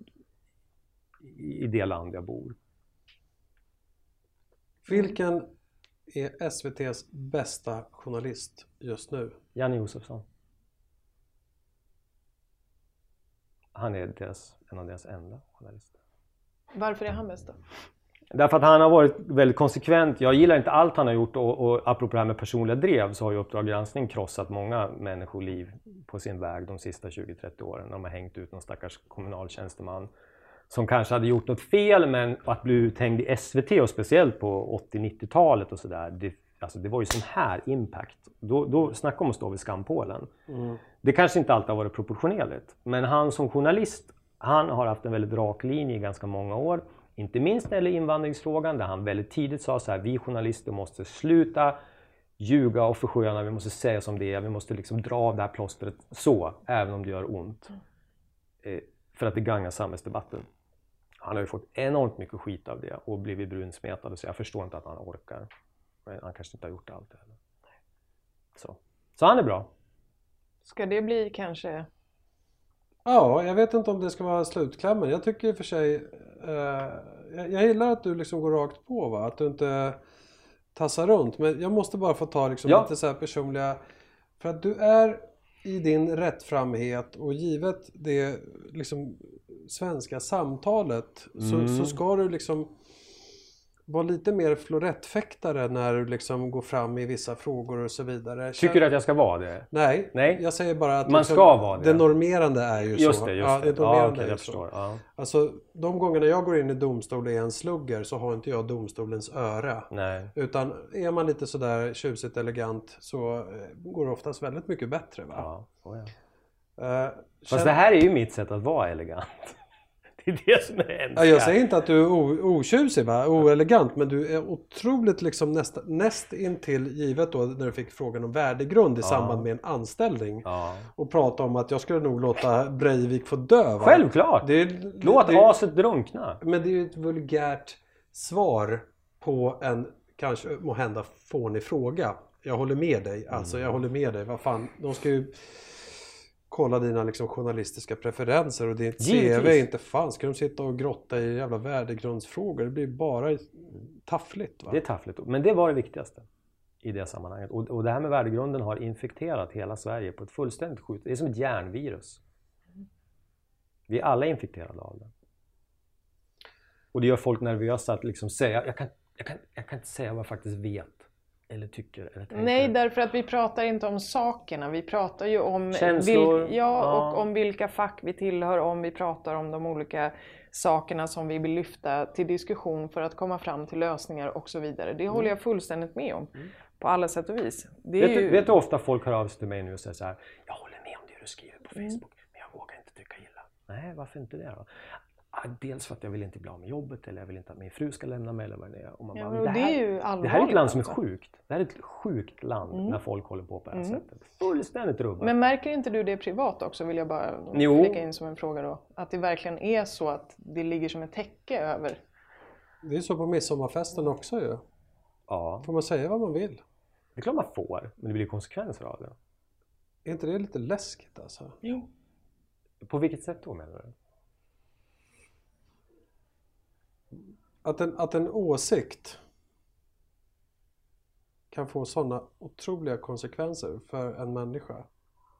i det land jag bor. Vilken är SVTs bästa journalist just nu? Janne Josefsson. Han är deras, en av deras enda journalister. Varför är han bäst då? Därför att han har varit väldigt konsekvent. Jag gillar inte allt han har gjort och, och apropå det här med personliga drev så har ju Uppdrag granskning krossat många människoliv på sin väg de sista 20-30 åren. När de har hängt ut någon stackars kommunaltjänsteman som kanske hade gjort något fel men att bli uthängd i SVT och speciellt på 80-90-talet och sådär. Det, alltså det var ju sån här impact. Då, då snacka om att stå vid skampålen. Det kanske inte alltid har varit proportionerligt. Men han som journalist, han har haft en väldigt rak linje i ganska många år. Inte minst när det gäller invandringsfrågan där han väldigt tidigt sa så här, vi journalister måste sluta ljuga och försköna, vi måste säga som det är, vi måste liksom dra av det här plåstret så, även om det gör ont. Eh, för att det gagnar samhällsdebatten. Han har ju fått enormt mycket skit av det och blivit brunsmetad så jag förstår inte att han orkar. Men han kanske inte har gjort allt heller. Så. så han är bra. Ska det bli kanske... Ja, jag vet inte om det ska vara slutklämmen. Jag tycker i och för sig... Eh, jag, jag gillar att du liksom går rakt på va? Att du inte tassar runt. Men jag måste bara få ta liksom Ja. lite så här personliga... För att du är i din rättframhet och givet det liksom svenska samtalet så, Mm. så ska du liksom vara lite mer florettfäktare när du liksom går fram i vissa frågor och så vidare. Tycker du att jag ska vara det? Nej, Nej. jag säger bara att Man liksom, ska vara det. det normerande är ju Just så. det, just ja, det. det Ja, är ju jag så. förstår. Ja. Alltså de gångerna jag går in i domstol och är en slugger så har inte jag domstolens öra. Nej. Utan är man lite sådär tjusigt elegant så eh, går det oftast väldigt mycket bättre. Va? Ja, så ja. Eh, Fast känn- det här är ju mitt sätt att vara elegant. Det är det som är hemskt. Ja, jag säger inte att du är otjusig, va? oelegant, men du är otroligt liksom näst, näst intill givet då när du fick frågan om värdegrund i samband med en anställning. Ja. Och prata om att jag skulle nog låta Breivik få dö. Va? Självklart! Det är, Låt det, aset drunkna. Men det är ju ett vulgärt svar på en kanske måhända fånig fråga. Jag håller med dig. Alltså Mm. jag håller med dig. Vad fan, de ska ju kolla dina liksom, journalistiska preferenser och ditt CV. Inte fan ska de sitta och grotta i jävla värdegrundsfrågor. Det blir bara taffligt. Va? Det är taffligt. Men det var det viktigaste i det sammanhanget. Och, och det här med värdegrunden har infekterat hela Sverige på ett fullständigt sjukt... Det är som ett järnvirus. Vi är alla infekterade av det. Och det gör folk nervösa att liksom säga... Jag kan, jag kan, jag kan inte säga vad jag faktiskt vet. Eller tycker eller tänker. Nej, därför att vi pratar inte om sakerna. Vi pratar ju om, Känslor, ja, ja. och om vilka fack vi tillhör, om vi pratar om de olika sakerna som vi vill lyfta till diskussion för att komma fram till lösningar och så vidare. Det håller jag fullständigt med om. På alla sätt och vis. Det Mm. Vet, du, ju... vet du ofta folk hör av sig till mig nu och säger så här. Jag håller med om det du skriver på Mm. Facebook, men jag vågar inte tycka illa. Nej, varför inte det då? Ah, Dels för att jag vill inte bli av med jobbet eller jag vill inte att min fru ska lämna mig eller vad det är. Och man Ja, bara, det, det här, är ju det här är ett land som är sjukt. Det här är ett sjukt land Mm. när folk håller på på det här sättet. Fullständigt rubbat. Men märker inte du det privat också vill jag bara Jo. flika in som en fråga då? Att det verkligen är så att det ligger som ett täcke över? Det är så på midsommarfesten också ju. Ja, Får man säga vad man vill? det är klart man får. Men det blir konsekvenser av det. Är inte det lite läskigt alltså? Jo. På vilket sätt då menar du? Att en, att en åsikt kan få sådana otroliga konsekvenser för en människa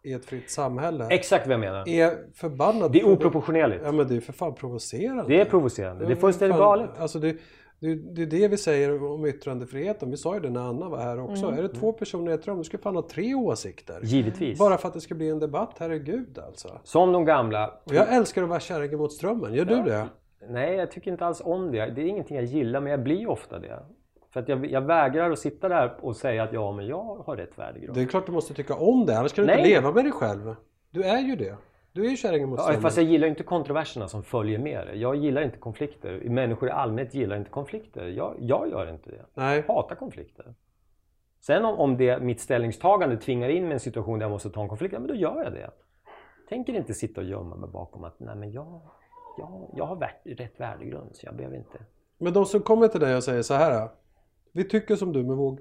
i ett fritt samhälle. Exakt vad jag menar. är förbannat... Det är oproportionerligt. Ja men det är för fan provocerande. Det är provocerande. Det är Ja, fullständigt galet. Alltså det, det, det är det vi säger om yttrandefriheten. Vi sa ju det när Anna var här också. Mm. Är det två personer i ett rum, du ska fan ha tre åsikter. Givetvis. Bara för att det ska bli en debatt, herregud alltså. Som de gamla Och jag älskar att vara kärringen mot strömmen, gör du det? Nej, jag tycker inte alls om det. Det är ingenting jag gillar, men jag blir ofta det. För att jag, jag vägrar att sitta där och säga att ja, men jag har rätt värdegrund. Det är klart du måste tycka om det, annars kan du inte Nej. leva med dig själv. Du är ju det. Du är ju kärringen mot Ja, strömmen. fast jag gillar inte kontroverserna som följer med det. Jag gillar inte konflikter. Människor i allmänhet gillar inte konflikter. Jag, jag gör inte det. Nej. Jag hatar konflikter. Sen om, om det, mitt ställningstagande tvingar in mig i en situation där jag måste ta en konflikt, ja, men då gör jag det. Tänker inte sitta och gömma mig bakom att nej, men jag, jag, jag har rätt värdegrund så jag behöver inte. Men de som kommer till dig och säger så här. Vi tycker som du men våg,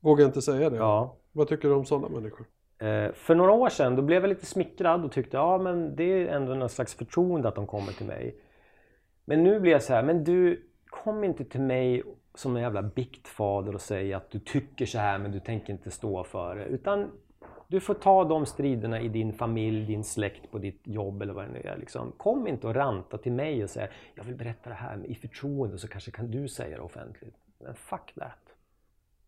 vågar inte säga det. Ja. Vad tycker du om sådana människor? Eh, för några år sedan då blev jag lite smickrad och tyckte ja men det är ändå någon slags förtroende att de kommer till mig. Men nu blir jag så här, men du kom inte till mig som en jävla biktfader och säg att du tycker så här men du tänker inte stå för det. Utan du får ta de striderna i din familj, din släkt, på ditt jobb eller vad det nu är. Liksom. Kom inte och ranta till mig och säg jag vill berätta det här i förtroende så kanske kan du säga det offentligt. Men fuck that.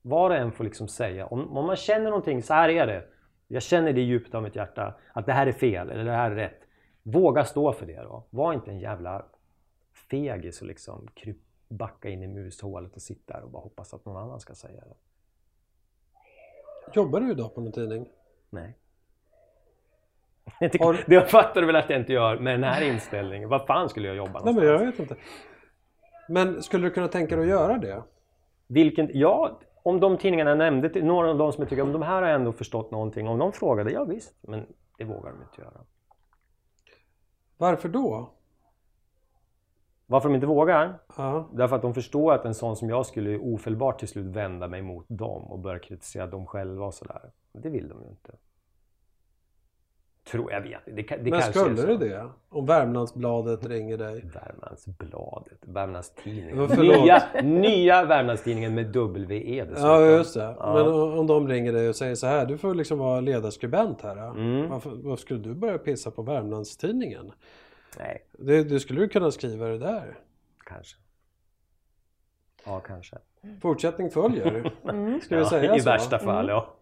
Var och en får liksom säga, om, om man känner någonting, så här är det. Jag känner det djupt av mitt hjärta, att det här är fel eller det här är rätt. Våga stå för det då. Var inte en jävla fegis och liksom kryp, backa in i mushålet och sitta där och bara hoppas att någon annan ska säga det. Jobbar du idag på någon tidning? Nej. Har- Det fattar du väl att jag inte gör med den här inställningen. Vad fan skulle jag jobba Nej någonstans? men jag vet inte. Men skulle du kunna tänka dig att göra det? Vilken, ja, om de tidningarna jag nämnde, några av de som jag tycker om de här har ändå förstått någonting. Om de frågade, ja visst, men det vågar de inte göra. Varför då? Varför de inte vågar? Ja. Därför att de förstår att en sån som jag skulle ofelbart till slut vända mig mot dem och börja kritisera dem själva och sådär. Det vill de ju inte. Tror jag vet det, det Men skulle du det? Om Värmlandsbladet ringer dig? Värmlandsbladet, Värmlandstidningen. Nya, nya Värmlandstidningen med WE. Ja just det. Ja. Men om de ringer dig och säger så här. Du får liksom vara ledarskribent här. Mm. Varför, varför skulle du börja pissa på Värmlandstidningen? Nej, Det, du skulle ju kunna skriva det där. kanske. Ja, kanske. Fortsättning följer. Ska vi Ja, säga I så? värsta fall, ja.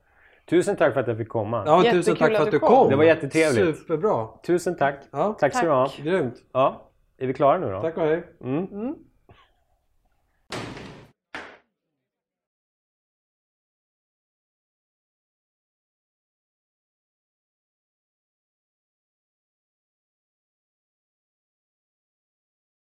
Tusen tack för att jag fick komma. Ja, tusen tack för att du du kom. kom. Det var jättetrevligt. Superbra. Tusen tack. Ja. Tack ska du ha. Grymt. Ja, är vi klara nu då? Tack och hej. Mm. Mm.